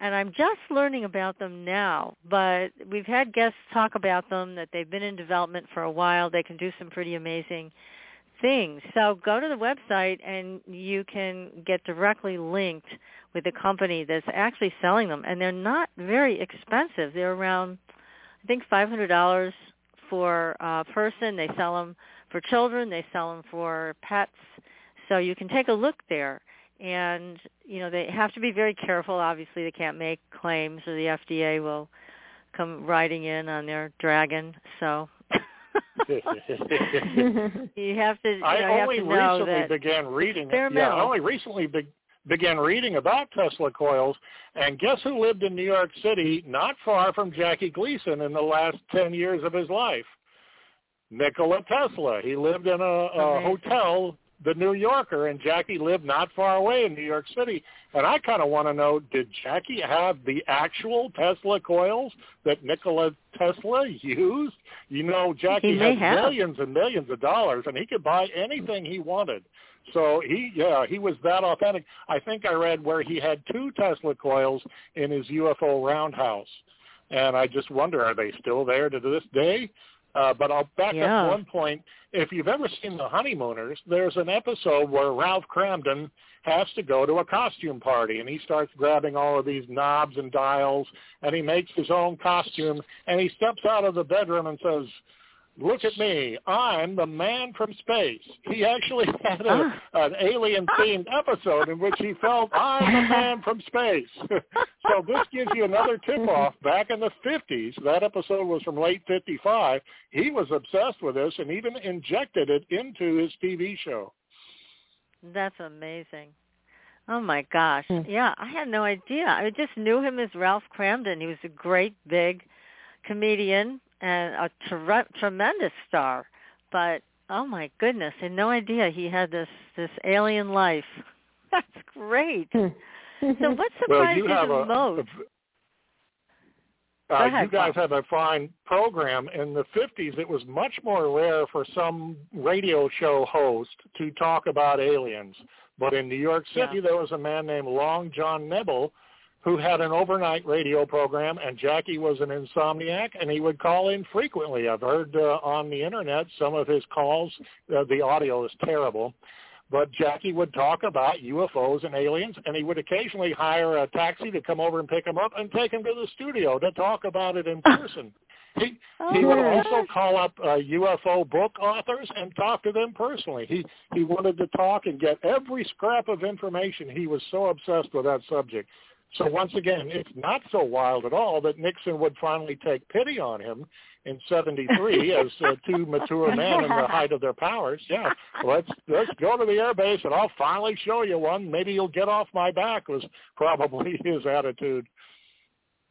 and I'm just learning about them now, but we've had guests talk about them that they've been in development for a while. They can do some pretty amazing things. So go to the website and you can get directly linked with the company that's actually selling them and they're not very expensive. They're around I think $500 for a person. They sell them for children, they sell them for pets. So you can take a look there and you know they have to be very careful obviously they can't make claims or the FDA will come riding in on their dragon so you have to you know, I you have only to know recently that began reading. It. Yeah. I only recently be, began reading about Tesla coils, and guess who lived in New York City, not far from Jackie Gleason, in the last ten years of his life? Nikola Tesla. He lived in a, a hotel, the New Yorker, and Jackie lived not far away in New York City. And I kind of want to know, did Jackie have the actual Tesla coils that Nikola Tesla used? You know, Jackie had have. millions and millions of dollars, and he could buy anything he wanted. So he, yeah, he was that authentic. I think I read where he had two Tesla coils in his UFO roundhouse, and I just wonder, are they still there to this day? Uh, but I'll back Yeah. up one point. If you've ever seen The Honeymooners, there's an episode where Ralph Kramden has to go to a costume party, and he starts grabbing all of these knobs and dials, and he makes his own costume, and he steps out of the bedroom and says, look at me. I'm the man from space. He actually had a, Ah. an alien-themed episode in which he felt, I'm the man from space. so this gives you another tip-off. Back in the 50s, that episode was from late 55. He was obsessed with this and even injected it into his TV show. That's amazing. Oh my gosh. Hmm. Yeah, I had no idea. I just knew him as Ralph Kramden. He was a great big comedian and a tre- tremendous star. But oh my goodness, I had no idea he had this this alien life. That's great. So what Well, surprised you you the a, most? Uh, ahead, you guys Bob. have a fine program. In the 50s, it was much more rare for some radio show host to talk about aliens. But in New York City, Yeah. there was a man named Long John Nebel who had an overnight radio program, and Jackie was an insomniac, and he would call in frequently. I've heard uh, on the internet some of his calls. Uh, the audio is terrible. But Jackie would talk about UFOs and aliens, and he would occasionally hire a taxi to come over and pick him up and take him to the studio to talk about it in person. He he would Oh, also call up uh, UFO book authors and talk to them personally. He he wanted to talk and get every scrap of information. He was so obsessed with that subject. So once again, it's not so wild at all that Nixon would finally take pity on him in '73 as uh, two mature men in the height of their powers. Yeah, let's let's go to the air base and I'll finally show you one. Maybe you'll get off my back was probably his attitude.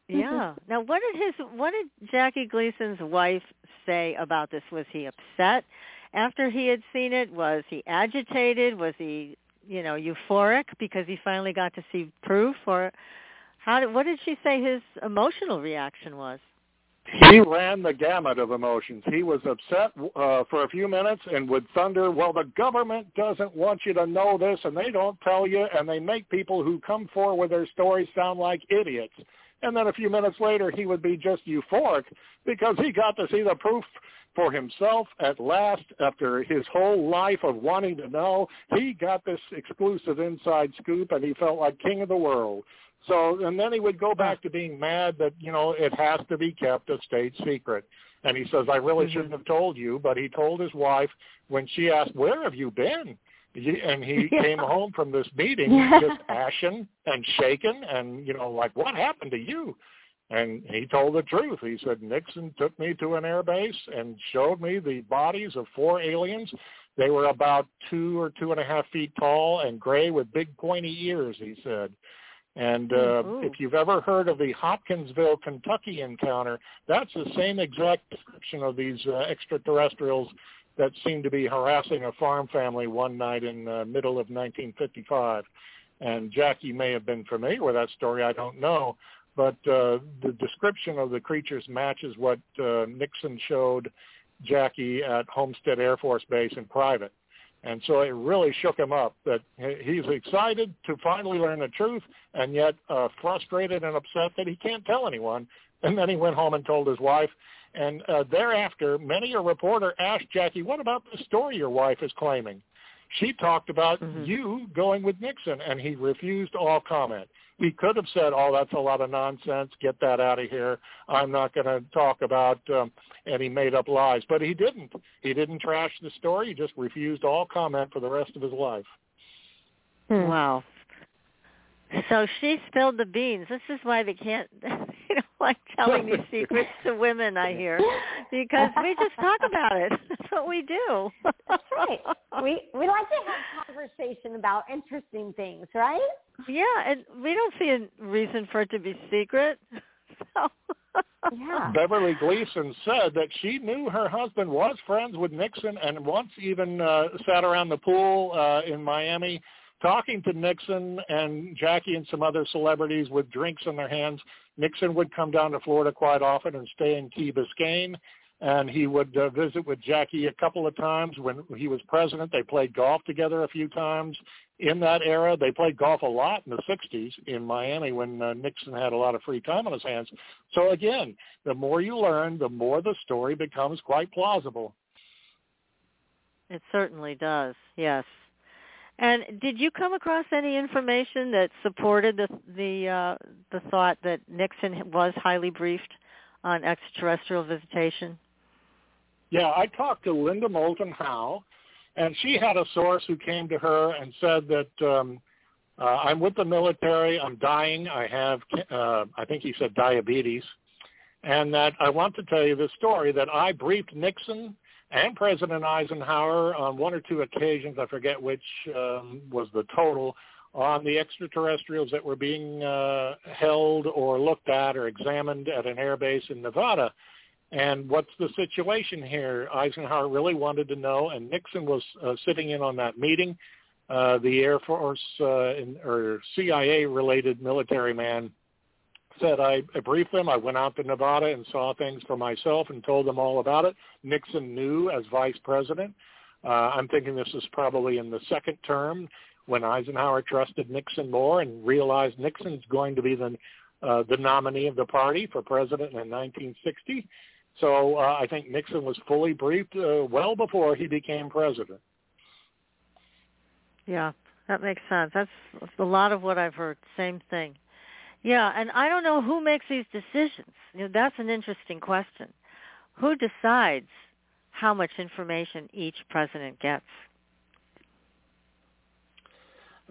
Yeah. Now, what did his what did Jackie Gleason's wife say about this? Was he upset after he had seen it? Was he agitated? Was he, you know, euphoric because he finally got to see proof? Or how? Did, what did she say his emotional reaction was? He ran the gamut of emotions. He was upset uh, for a few minutes and would thunder, well, the government doesn't want you to know this, and they don't tell you, and they make people who come forward with their stories sound like idiots. And then a few minutes later, he would be just euphoric because he got to see the proof for himself at last after his whole life of wanting to know. He got this exclusive inside scoop, and he felt like king of the world. So, and then he would go back to being mad that, you know, it has to be kept a state secret. And he says, I really Mhm. shouldn't have told you, but he told his wife when she asked, where have you been? And he Yeah. came home from this meeting just ashen and shaken and, you know, like, what happened to you? And he told the truth. He said, Nixon took me to an air base and showed me the bodies of four aliens. They were about two or two and a half feet tall and gray with big pointy ears, he said. And uh, Ooh. if you've ever heard of the Hopkinsville, Kentucky encounter, that's the same exact description of these uh, extraterrestrials that seemed to be harassing a farm family one night in the middle of 1955. And Jackie may have been familiar with that story. I don't know. But uh, the description of the creatures matches what uh, Nixon showed Jackie at Homestead Air Force Base in private. And so it really shook him up that he's excited to finally learn the truth and yet uh, frustrated and upset that he can't tell anyone. And then he went home and told his wife. And uh, thereafter, many a reporter asked Jackie, what about the story your wife is claiming? She talked about Mhm. you going with Nixon, and he refused all comment. He could have said, oh, that's a lot of nonsense. Get that out of here. I'm not going to talk about um, any made-up lies. But he didn't. He didn't trash the story. He just refused all comment for the rest of his life. Hmm. Wow. So she spilled the beans. This is why they can't, you know, like telling these secrets to women. I hear because we just talk about it. That's what we do. That's right. We we like to have conversation about interesting things, right? Yeah, and we don't see a reason for it to be secret. So. Yeah. Beverly Gleason said that she knew her husband was friends with Nixon and once even uh, sat around the pool uh, in Miami talking to Nixon and Jackie and some other celebrities with drinks in their hands. Nixon would come down to Florida quite often and stay in Key Biscayne. And he would uh, visit with Jackie a couple of times when he was president. They played golf together a few times in that era. They played golf a lot in the 60s in Miami when uh, Nixon had a lot of free time on his hands. So again, the more you learn, the more the story becomes quite plausible. It certainly does. Yes. And did you come across any information that supported the the uh, the thought that Nixon was highly briefed on extraterrestrial visitation? Yeah, I talked to Linda Moulton Howe, and she had a source who came to her and said that um, uh, I'm with the military. I'm dying. I have, uh, I think he said diabetes, and that I want to tell you the story that I briefed Nixon and President Eisenhower on one or two occasions. I forget which um, was the total on the extraterrestrials that were being uh, held or looked at or examined at an airbase in Nevada. And what's the situation here? Eisenhower really wanted to know, and Nixon was uh, sitting in on that meeting. Uh, the Air Force uh, in, or CIA-related military man said I, briefed them. I went out to Nevada and saw things for myself and told them all about it. Nixon knew as vice president. Uh, I'm thinking this is probably in the second term when Eisenhower trusted Nixon more and realized Nixon's going to be the uh, the nominee of the party for president in 1960. So uh, I think Nixon was fully briefed uh, well before he became president. Yeah, that makes sense. That's a lot of what I've heard. Same thing. Yeah, and I don't know who makes these decisions. You know, that's an interesting question. Who decides how much information each president gets?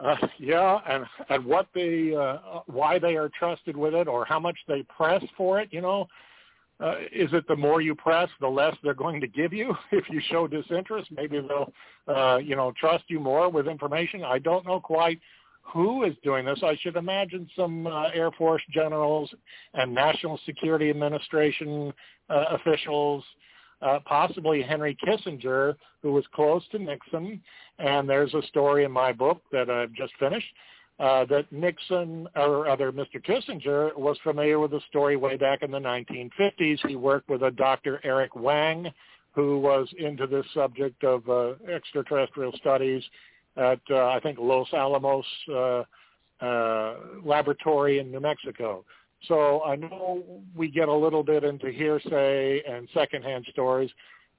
Uh, yeah, and and what they uh, why they are trusted with it, or how much they press for it. You know, uh, is it the more you press, the less they're going to give you? If you show disinterest, maybe they'll, uh, you know, trust you more with information. I don't know quite who is doing this. I should imagine some uh, Air Force generals and National Security Administration uh, officials, uh, possibly Henry Kissinger, who was close to Nixon. And there's a story in my book that I've just finished uh, that Nixon or other Mr. Kissinger was familiar with the story way back in the 1950s. He worked with a Dr. Eric Wang, who was into this subject of uh, extraterrestrial studies at uh, I think Los Alamos uh, uh, laboratory in New Mexico. So I know we get a little bit into hearsay and secondhand stories,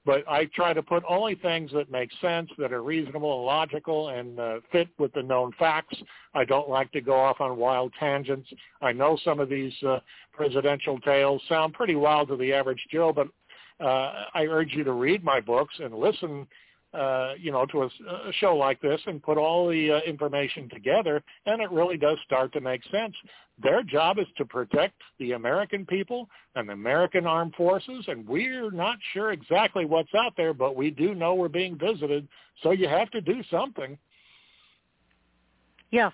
but I try to put only things that make sense, that are reasonable and logical and uh, fit with the known facts. I don't like to go off on wild tangents. I know some of these uh, presidential tales sound pretty wild to the average Joe, but uh, I urge you to read my books and listen uh, you know, to a, a show like this and put all the uh, information together, and it really does start to make sense. Their job is to protect the American people and the American armed forces, and we're not sure exactly what's out there, but we do know we're being visited, so you have to do something. Yeah.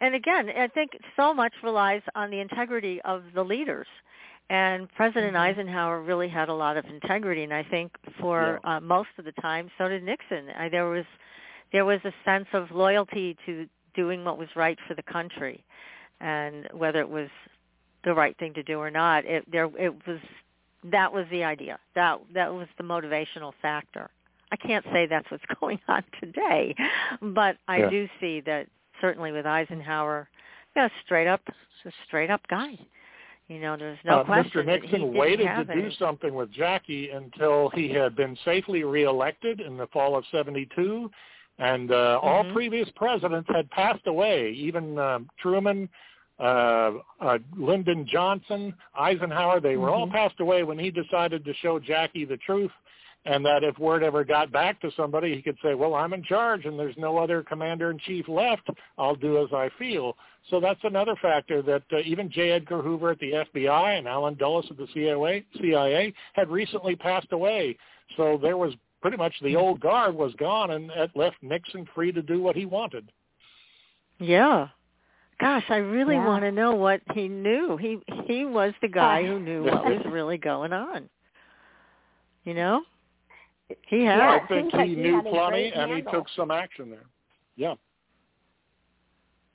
And again, I think so much relies on the integrity of the leaders and President mm-hmm. Eisenhower really had a lot of integrity, and I think for yeah. uh, most of the time, so did Nixon. I, there was there was a sense of loyalty to doing what was right for the country, and whether it was the right thing to do or not, it there it was that was the idea. That that was the motivational factor. I can't say that's what's going on today, but I yeah. do see that certainly with Eisenhower, yeah, straight up, a straight up guy. You know, there's no uh, question. Mr. Nixon waited to do something with Jackie until he had been safely reelected in the fall of 72. And uh, mm-hmm. all previous presidents had passed away, even uh, Truman, uh, uh, Lyndon Johnson, Eisenhower. They were mm-hmm. all passed away when he decided to show Jackie the truth and that if word ever got back to somebody, he could say, well, I'm in charge and there's no other commander-in-chief left. I'll do as I feel. So that's another factor that uh, even J. Edgar Hoover at the FBI and Allen Dulles at the CIA, CIA had recently passed away. So there was pretty much the old guard was gone and it left Nixon free to do what he wanted. Yeah. Gosh, I really yeah. want to know what he knew. He he was the guy who knew what was really going on. You know? He had. Yeah, I think he, like he knew plenty, and he took some action there. Yeah.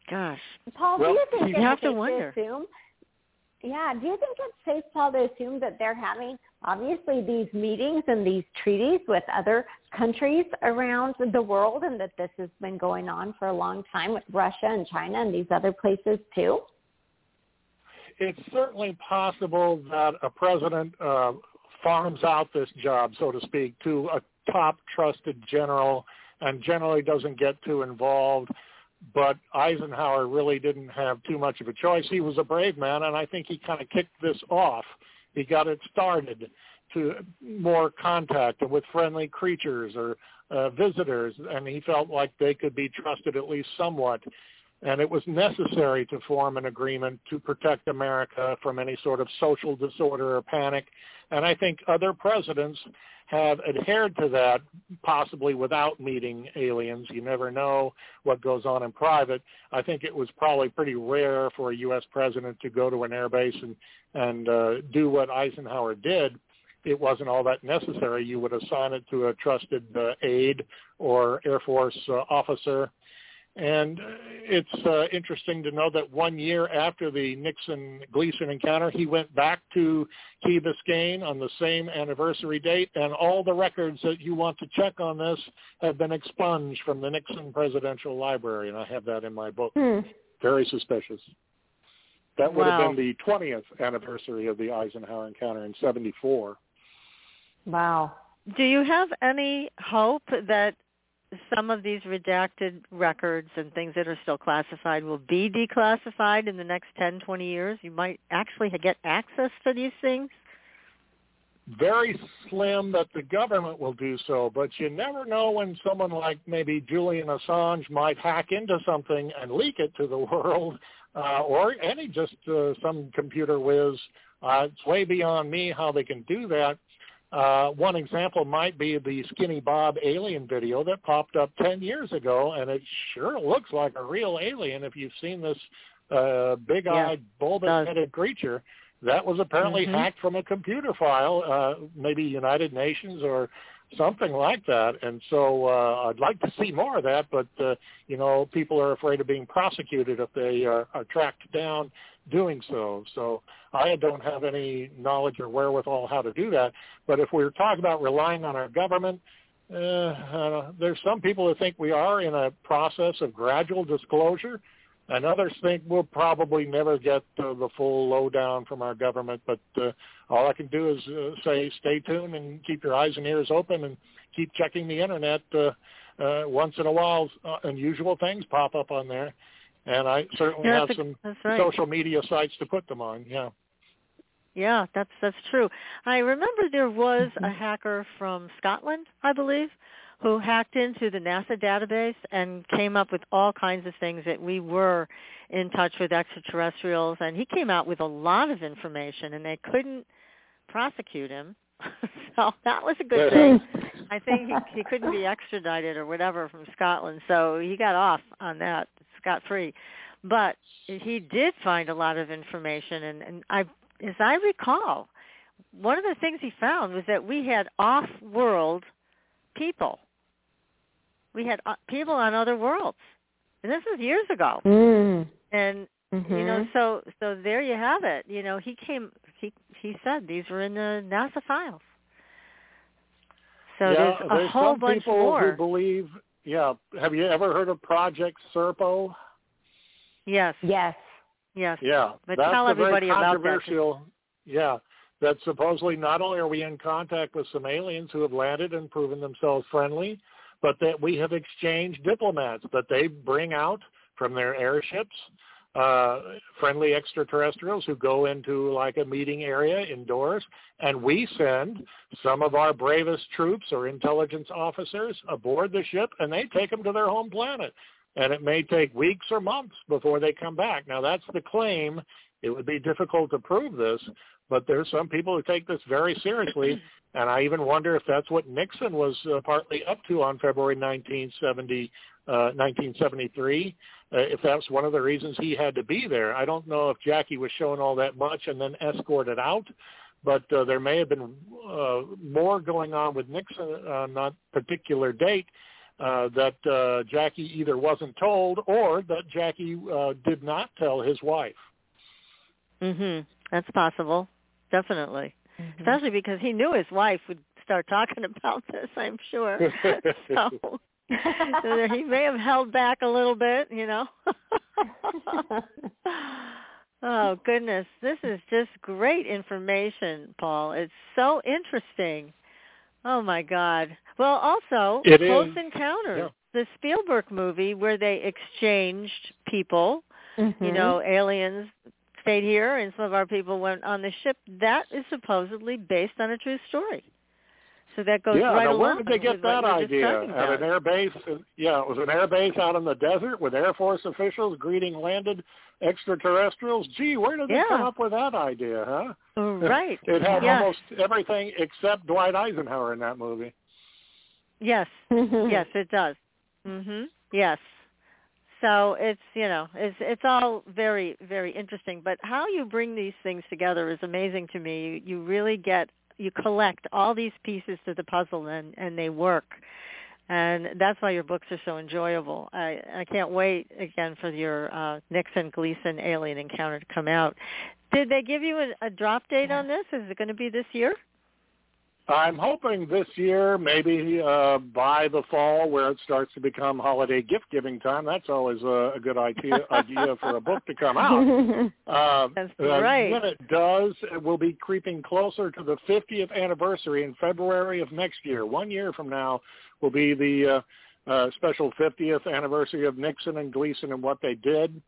Gosh. Paul, well, do you think you have to wonder. assume? Yeah, do you think it's safe, Paul, to assume that they're having obviously these meetings and these treaties with other countries around the world, and that this has been going on for a long time with Russia and China and these other places too? It's certainly possible that a president uh, farms out this job, so to speak, to a top trusted general and generally doesn't get too involved. But Eisenhower really didn't have too much of a choice. He was a brave man, and I think he kind of kicked this off. He got it started. to more contact with friendly creatures or uh, visitors, and he felt like they could be trusted at least somewhat. And it was necessary to form an agreement to protect America from any sort of social disorder or panic. And I think other presidents have adhered to that, possibly without meeting aliens. You never know what goes on in private. I think it was probably pretty rare for a U.S. president to go to an airbase and and uh, do what Eisenhower did. It wasn't all that necessary. You would assign it to a trusted uh, aide or Air Force uh, officer and it's uh, interesting to know that one year after the Nixon-Gleason encounter, he went back to Key Biscayne on the same anniversary date, and all the records that you want to check on this have been expunged from the Nixon Presidential Library, and I have that in my book. Hmm. Very suspicious. That would Wow. have been the 20th anniversary of the Eisenhower encounter in 74. Wow. Do you have any hope that some of these redacted records and things that are still classified will be declassified in the next 10, 20 years? You might actually get access to these things? very slim that the government will do so, but you never know when someone like maybe Julian Assange might hack into something and leak it to the world, uh, or any just uh, some computer whiz. Uh, it's way beyond me how they can do that. Uh, one example might be the Skinny Bob alien video that popped up 10 years ago, and it sure looks like a real alien if you've seen this uh, big-eyed, bulbous-headed creature. That was apparently Mhm. hacked from a computer file, uh, maybe United Nations or something like that. And so uh, I'd like to see more of that, but uh, you know, people are afraid of being prosecuted if they are, are tracked down doing so. So I don't have any knowledge or wherewithal how to do that. But if we're talking about relying on our government, uh, uh, there's some people who think we are in a process of gradual disclosure and others think we'll probably never get uh, the full lowdown from our government. But uh, all I can do is uh, say stay tuned and keep your eyes and ears open and keep checking the internet. Uh, uh, once in a while, uh, unusual things pop up on there, and I certainly Yeah, have a- some right. social media sites to put them on. Yeah. Yeah, that's that's true. I remember there was Mm-hmm. a hacker from Scotland, I believe, who hacked into the NASA database and came up with all kinds of things that we were in touch with extraterrestrials and he came out with a lot of information and they couldn't prosecute him. so that was a good thing. I think he, he couldn't be extradited or whatever from Scotland, so he got off on that scot free. But he did find a lot of information, and, and I, as I recall, one of the things he found was that we had off-world people. We had uh, people on other worlds, and this was years ago. Mm. And Mhm. you know, so so there you have it. You know, he came. He he said these were in the NASA files. So yeah, there's a whole some bunch people more. who believe. Yeah. Have you ever heard of Project Serpo? yes, Yes. yes. Yeah, But that's tell a very everybody about that. controversial. Yeah, that supposedly not only are we in contact with some aliens who have landed and proven themselves friendly, but that we have exchanged diplomats that they bring out from their airships, uh, friendly extraterrestrials who go into like a meeting area indoors, and we send some of our bravest troops or intelligence officers aboard the ship, and they take them to their home planet and it may take weeks or months before they come back. Now that's the claim. It would be difficult to prove this, but there's some people who take this very seriously, and I even wonder if that's what Nixon was uh, partly up to on February 1970, uh, 1973. Uh, if that's one of the reasons he had to be there. I don't know if Jackie was shown all that much and then escorted out, but uh, there may have been uh, more going on with Nixon on that particular date uh, that uh, Jackie either wasn't told or that Jackie uh, did not tell his wife. Mhm. That's possible. Definitely. Mhm. Especially because he knew his wife would start talking about this, I'm sure. so, so he may have held back a little bit, you know. oh goodness, this is just great information, Paul. It's so interesting. Oh my God. Well, also It Close is. Encounters, the Spielberg movie where they exchanged people, you Mhm. know, aliens stayed here and some of our people went on the ship. That is supposedly based on a true story. So that goes yeah, right now along. where did they get that idea? At an air base? Yeah, it was an air base out in the desert with Air Force officials greeting landed extraterrestrials. Gee, where did they yeah. come up with that idea, huh? Right. it had yes. almost everything except Dwight Eisenhower in that movie. Yes. yes, it does. Mhm. Yes. So it's you know it's it's all very very interesting. But how you bring these things together is amazing to me. You, you really get you collect all these pieces to the puzzle and and they work. And that's why your books are so enjoyable. I I can't wait again for your uh, Nixon Gleason alien encounter to come out. Did they give you a, a drop date on this? Is it going to be this year? I'm hoping this year, maybe uh, by the fall, where it starts to become holiday gift-giving time. That's always a, a good idea idea for a book to come out. Uh, That's right. When it does, it will be creeping closer to the 50th anniversary in February of next year. One year from now will be the uh, uh, special 50th anniversary of Nixon and Gleason and what they did.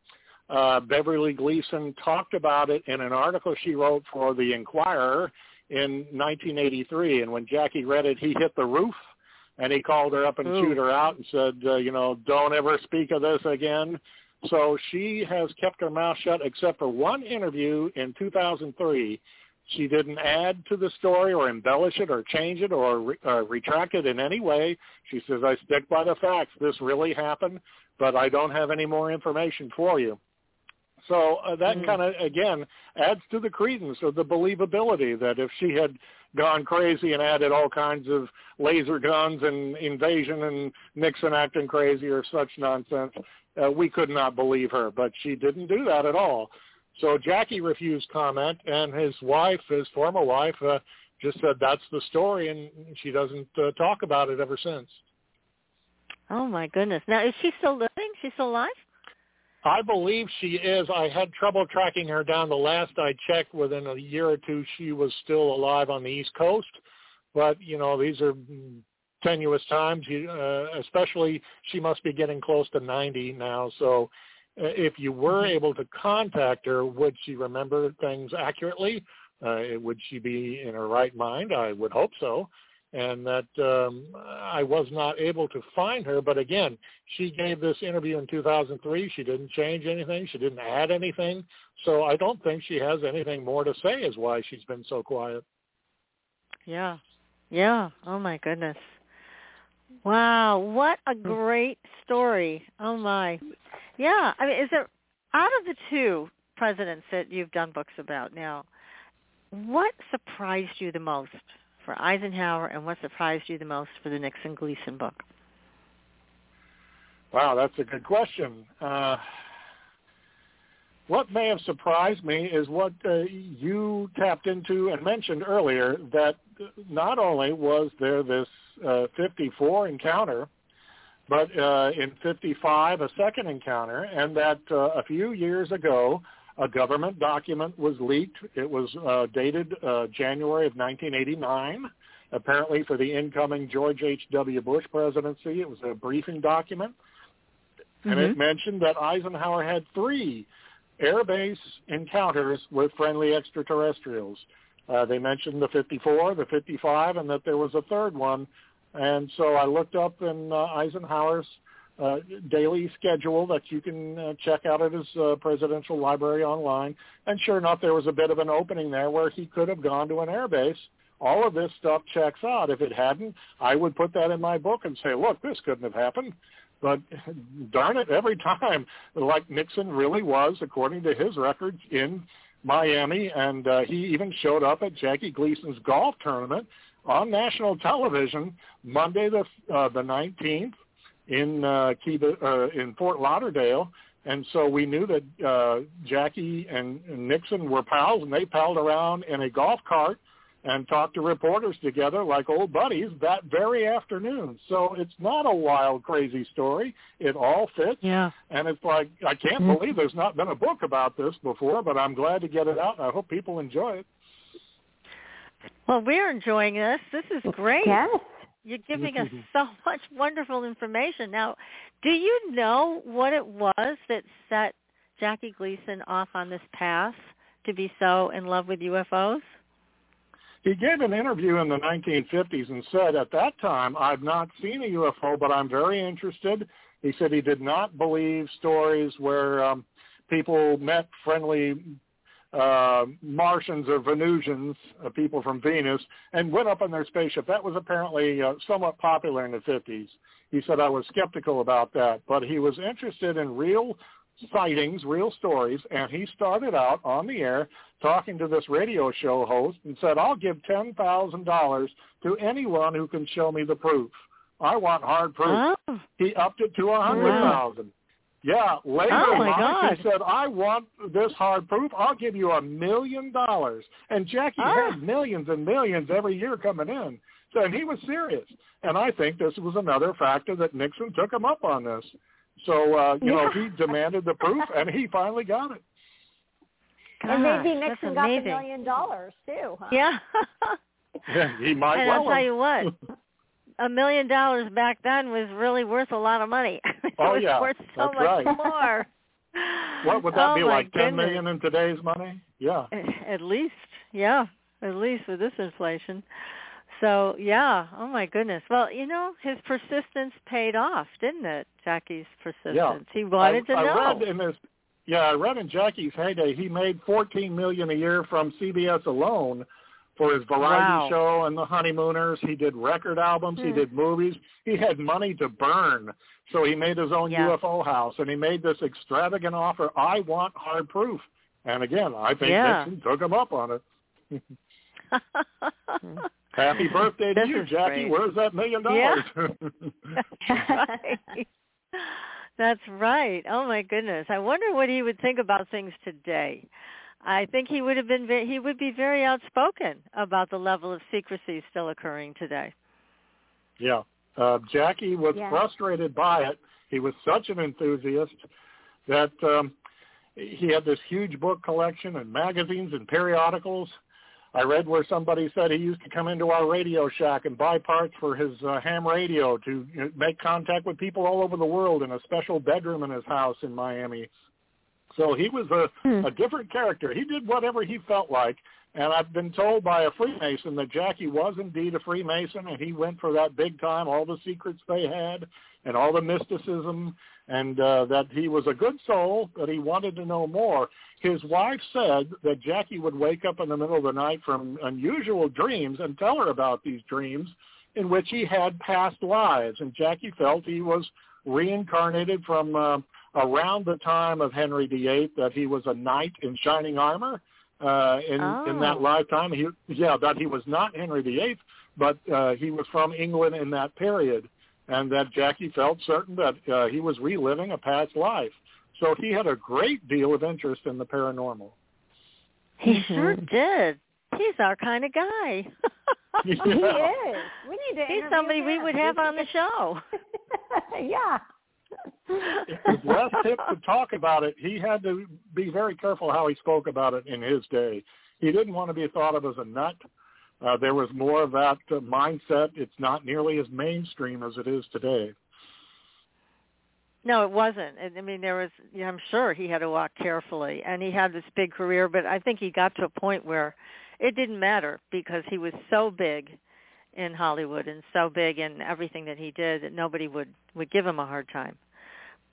Uh, Beverly Gleason talked about it in an article she wrote for the Inquirer in 1983. And when Jackie read it, he hit the roof and he called her up and Ooh. chewed her out and said, uh, you know, don't ever speak of this again. So she has kept her mouth shut except for one interview in 2003. She didn't add to the story or embellish it or change it or re- uh, retract it in any way. She says, I stick by the facts. This really happened, but I don't have any more information for you. So uh, that Mm. kind of again adds to the credence of the believability that if she had gone crazy and added all kinds of laser guns and invasion and Nixon acting crazy or such nonsense, uh, we could not believe her. But she didn't do that at all. So Jackie refused comment, and his wife, his former wife, uh, just said that's the story, and she doesn't uh, talk about it ever since. Oh my goodness! Now is she still living? She's still alive? I believe she is. I had trouble tracking her down. The last I checked, within a year or two, she was still alive on the East Coast. But you know, these are tenuous times. You, uh, especially, she must be getting close to 90 now. So, uh, if you were able to contact her, would she remember things accurately? Uh, would she be in her right mind? I would hope so and that um, I was not able to find her. But again, she gave this interview in 2003. She didn't change anything. She didn't add anything. So I don't think she has anything more to say is why she's been so quiet. Yeah. Yeah. Oh my goodness. Wow, what a great story. Oh my. Yeah, I mean is there out of the two presidents that you've done books about now, what surprised you the most for Eisenhower and what surprised you the most for the Nixon Gleason book? Wow, that's a good question. Uh, what may have surprised me is what uh, you tapped into and mentioned earlier, that not only was there this uh, 54 encounter, but uh, in 55 a second encounter, and that uh, a few years ago a government document was leaked. It was uh, dated uh, January of 1989, apparently for the incoming George H.W. Bush presidency. It was a briefing document, and Mhm. it mentioned that Eisenhower had three air base encounters with friendly extraterrestrials. Uh, they mentioned the 54, the 55, and that there was a third one. And so I looked up in uh, Eisenhower's uh, daily schedule that you can uh, check out at his uh, presidential library online. And sure enough, there was a bit of an opening there where he could have gone to an air base. All of this stuff checks out. If it hadn't, I would put that in my book and say, look, this couldn't have happened. But darn it, every time, like Nixon really was, according to his records, in Miami, and uh, he even showed up at Jackie Gleason's golf tournament on national television Monday the uh, the 19th in uh, Cuba, uh, in Fort Lauderdale, and so we knew that uh, Jackie and, and Nixon were pals, and they palled around in a golf cart and talked to reporters together like old buddies that very afternoon. So it's not a wild, crazy story. It all fits, Yeah. and it's like I can't Mhm. believe there's not been a book about this before, but I'm glad to get it out, and I hope people enjoy it. Well, we're enjoying this. This is great. Yes. You're giving us so much wonderful information. Now, do you know what it was that set Jackie Gleason off on this path to be so in love with UFOs? He gave an interview in the 1950s and said, at that time, I've not seen a UFO, but I'm very interested. He said he did not believe stories where um, people met friendly uh, Martians or Venusians, uh, people from Venus, and went up in their spaceship. That was apparently uh, somewhat popular in the 50s. He said I was skeptical about that, but he was interested in real sightings, real stories, and he started out on the air talking to this radio show host and said, I'll give $10,000 to anyone who can show me the proof. I want hard proof. Oh. He upped it to a 100000 Wow. Yeah, later Oh, my on, God. he said, I want this hard proof. I'll give you a million dollars. And Jackie Ah. had millions and millions every year coming in. So and he was serious. And I think this was another factor that Nixon took him up on this. So, uh, you know, he demanded the proof, and he finally got it. and maybe Nixon got the amazing. million dollars too. Huh? Yeah. Yeah, he might and well I'll tell have. you what, a million dollars back then was really worth a lot of money. it Oh, was yeah, worth so that's much right. more. what would that oh, be like? Ten goodness. million in today's money? Yeah. At least, yeah, at least with this inflation. So yeah, oh my goodness. Well, you know, his persistence paid off, didn't it? Jackie's persistence. He wanted I, to know. I read in this. Yeah, I read in Jackie's heyday he made fourteen million a year from CBS alone for his variety Wow. show and the Honeymooners. He did record albums. He Hmm. did movies. He had money to burn, so he made his own Yeah. UFO house and he made this extravagant offer. I want hard proof. And again, I think Yeah. Nixon took him up on it. Happy birthday to This you, Jackie. great. Where's that million dollars? Right. That's right. Oh my goodness. I wonder what he would think about things today. I think he would have been ve- he would be very outspoken about the level of secrecy still occurring today. Yeah. Uh, Jackie was Yeah. frustrated by it. He was such an enthusiast that um, he had this huge book collection and magazines and periodicals. I read where somebody said he used to come into our Radio Shack and buy parts for his uh, ham radio to you know, make contact with people all over the world in a special bedroom in his house in Miami. So he was a, Hmm. a different character. He did whatever he felt like. And I've been told by a Freemason that Jackie was indeed a Freemason, and he went for that big time, all the secrets they had, and all the mysticism, and uh, that he was a good soul, but he wanted to know more. His wife said that Jackie would wake up in the middle of the night from unusual dreams and tell her about these dreams in which he had past lives, and Jackie felt he was reincarnated from uh, around the time of Henry VIII, that he was a knight in shining armor uh, in in that Oh. lifetime. He yeah, that he was not Henry VIII, but uh, he was from England in that period, and that Jackie felt certain that uh, he was reliving a past life. So he had a great deal of interest in the paranormal. He sure Mhm. did. He's our kind of guy. he is. We need to. He's interview somebody we would have on the show. yeah. It was less hip to talk about it. He had to be very careful how he spoke about it in his day. He didn't want to be thought of as a nut. Uh, there was more of that uh, mindset. It's not nearly as mainstream as it is today. No, it wasn't. I mean, there was. I'm sure he had to walk carefully, and he had this big career. But I think he got to a point where it didn't matter because he was so big in Hollywood and so big in everything that he did that nobody would would give him a hard time.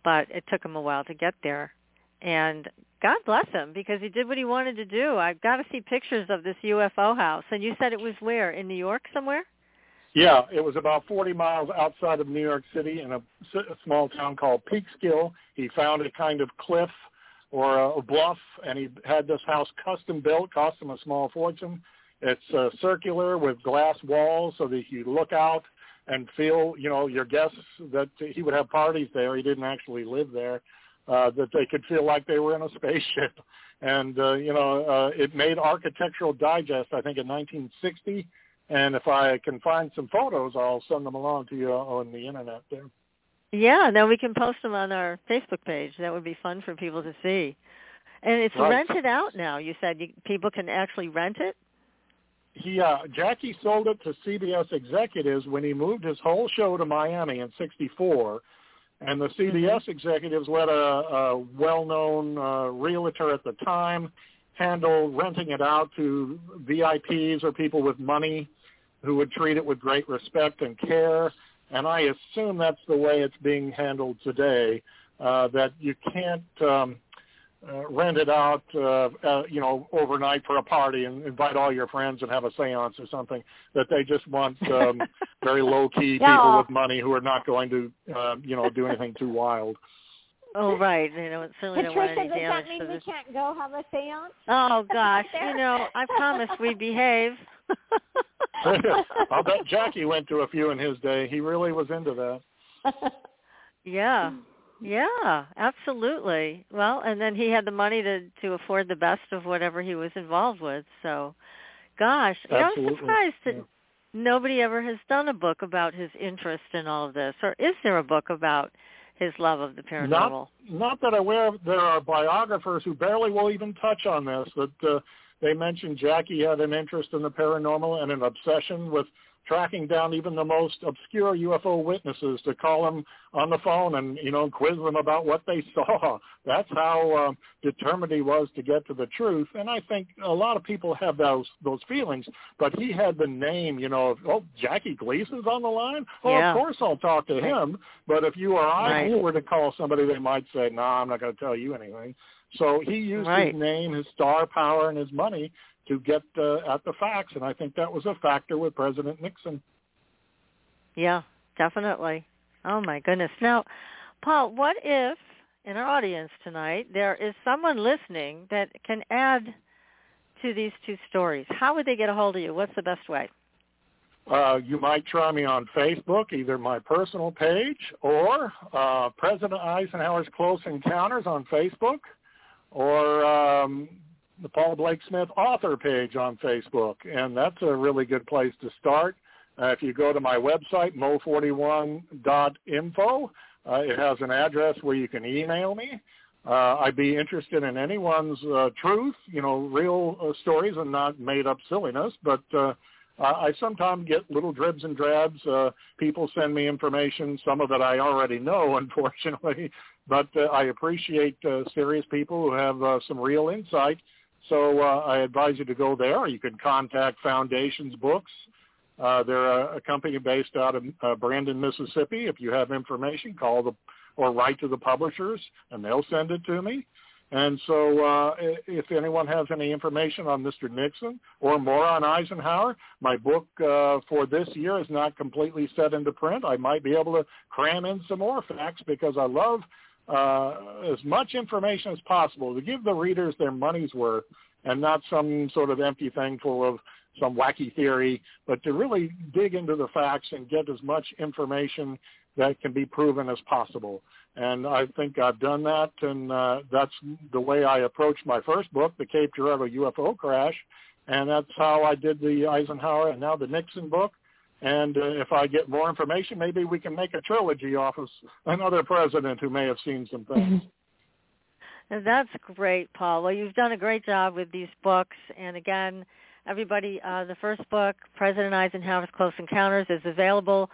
But it took him a while to get there, and God bless him because he did what he wanted to do. I've got to see pictures of this UFO house. And you said it was where in New York somewhere? Yeah, it was about 40 miles outside of New York City in a, a small town called Peekskill. He found a kind of cliff or a bluff, and he had this house custom built, cost him a small fortune. It's uh, circular with glass walls so that you look out and feel, you know, your guests that he would have parties there. He didn't actually live there. Uh, that they could feel like they were in a spaceship. And, uh, you know, uh, it made Architectural Digest, I think, in 1960 and if I can find some photos, I'll send them along to you on the internet there. Yeah, then we can post them on our Facebook page. That would be fun for people to see. And it's Right. rented out now. You said you, people can actually rent it. He uh, Jackie sold it to CBS executives when he moved his whole show to Miami in '64. And the CBS executives let a, a well-known uh, realtor at the time handle renting it out to VIPs or people with money who would treat it with great respect and care. And I assume that's the way it's being handled today, uh, that you can't um, uh, rent it out, uh, uh, you know, overnight for a party and invite all your friends and have a séance or something. That they just want um, very low key No. people with money who are not going to, uh, you know, do anything too wild. Oh, right. You know, certainly don't want Patricia, any does damage that mean we this. can't go have a seance? Oh gosh, you know, I promised we'd behave. I'll bet Jackie went to a few in his day. He really was into that. yeah. Yeah, absolutely. Well, and then he had the money to to afford the best of whatever he was involved with. So, gosh, you know, I'm surprised that Yeah. nobody ever has done a book about his interest in all of this. Or is there a book about his love of the paranormal? Not, not that I'm aware of. There are biographers who barely will even touch on this. That uh, they mentioned Jackie had an interest in the paranormal and an obsession with tracking down even the most obscure UFO witnesses to call them on the phone and you know quiz them about what they saw. That's how um, determined he was to get to the truth. And I think a lot of people have those those feelings. But he had the name, you know, of, oh Jackie Gleason's on the line. Oh, Yeah. of course I'll talk to him. But if you or I Right. were to call somebody, they might say, "No, nah, I'm not going to tell you anything." So he used Right. his name, his star power, and his money to get uh, at the facts, and I think that was a factor with President Nixon. Yeah, definitely. Oh my goodness. Now, Paul, what if in our audience tonight there is someone listening that can add to these two stories? How would they get a hold of you? What's the best way? Uh, you might try me on Facebook, either my personal page or uh, President Eisenhower's Close Encounters on Facebook, or um, the Paul Blake Smith author page on Facebook, and that's a really good place to start. Uh, if you go to my website, mo41.info, uh, it has an address where you can email me. Uh, I'd be interested in anyone's uh, truth, you know, real uh, stories and not made up silliness, but uh, I sometimes get little dribs and drabs. Uh, people send me information, some of it I already know, unfortunately, but uh, I appreciate uh, serious people who have uh, some real insight. So uh, I advise you to go there. You can contact Foundations Books. Uh, they're a, a company based out of uh, Brandon, Mississippi. If you have information, call the or write to the publishers, and they'll send it to me. And so uh, if anyone has any information on Mr. Nixon or more on Eisenhower, my book uh, for this year is not completely set into print. I might be able to cram in some more facts because I love uh, as much information as possible to give the readers their money's worth and not some sort of empty thing full of some wacky theory, but to really dig into the facts and get as much information that can be proven as possible. And I think I've done that, and uh, that's the way I approached my first book, The Cape Girardeau UFO Crash, and that's how I did the Eisenhower and now the Nixon book. And uh, if I get more information, maybe we can make a trilogy off of another president who may have seen some things. That's great, Paul. Well, you've done a great job with these books. And again, everybody, uh, the first book, President Eisenhower's Close Encounters, is available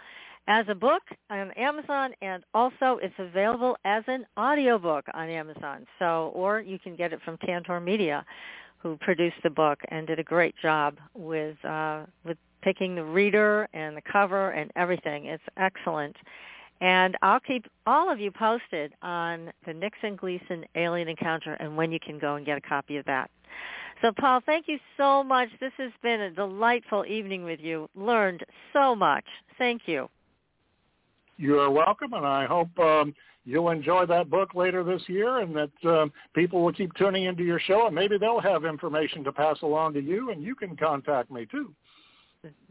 as a book on Amazon, and also it's available as an audiobook on Amazon. So, or you can get it from Tantor Media, who produced the book and did a great job with uh, with picking the reader and the cover and everything. It's excellent. And I'll keep all of you posted on the Nixon Gleason alien encounter and when you can go and get a copy of that. So Paul, thank you so much. This has been a delightful evening with you. Learned so much. Thank you. You are welcome, and I hope um, you'll enjoy that book later this year and that um, people will keep tuning into your show, and maybe they'll have information to pass along to you, and you can contact me too.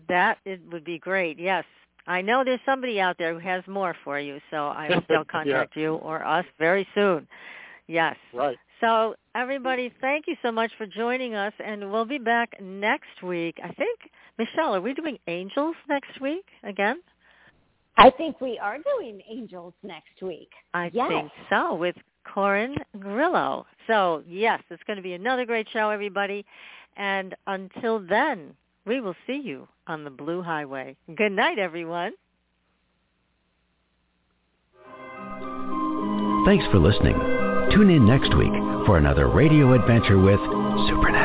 That it would be great. Yes. I know there's somebody out there who has more for you, so I hope they'll contact you or us very soon. Yes. Right. So everybody, thank you so much for joining us, and we'll be back next week. I think, Michelle, are we doing angels next week again? I think we are doing angels next week. I Yes. think so, with Corin Grillo. So yes, it's going to be another great show, everybody. And until then, we will see you on the Blue Highway. Good night, everyone. Thanks for listening. Tune in next week for another radio adventure with Supernatural.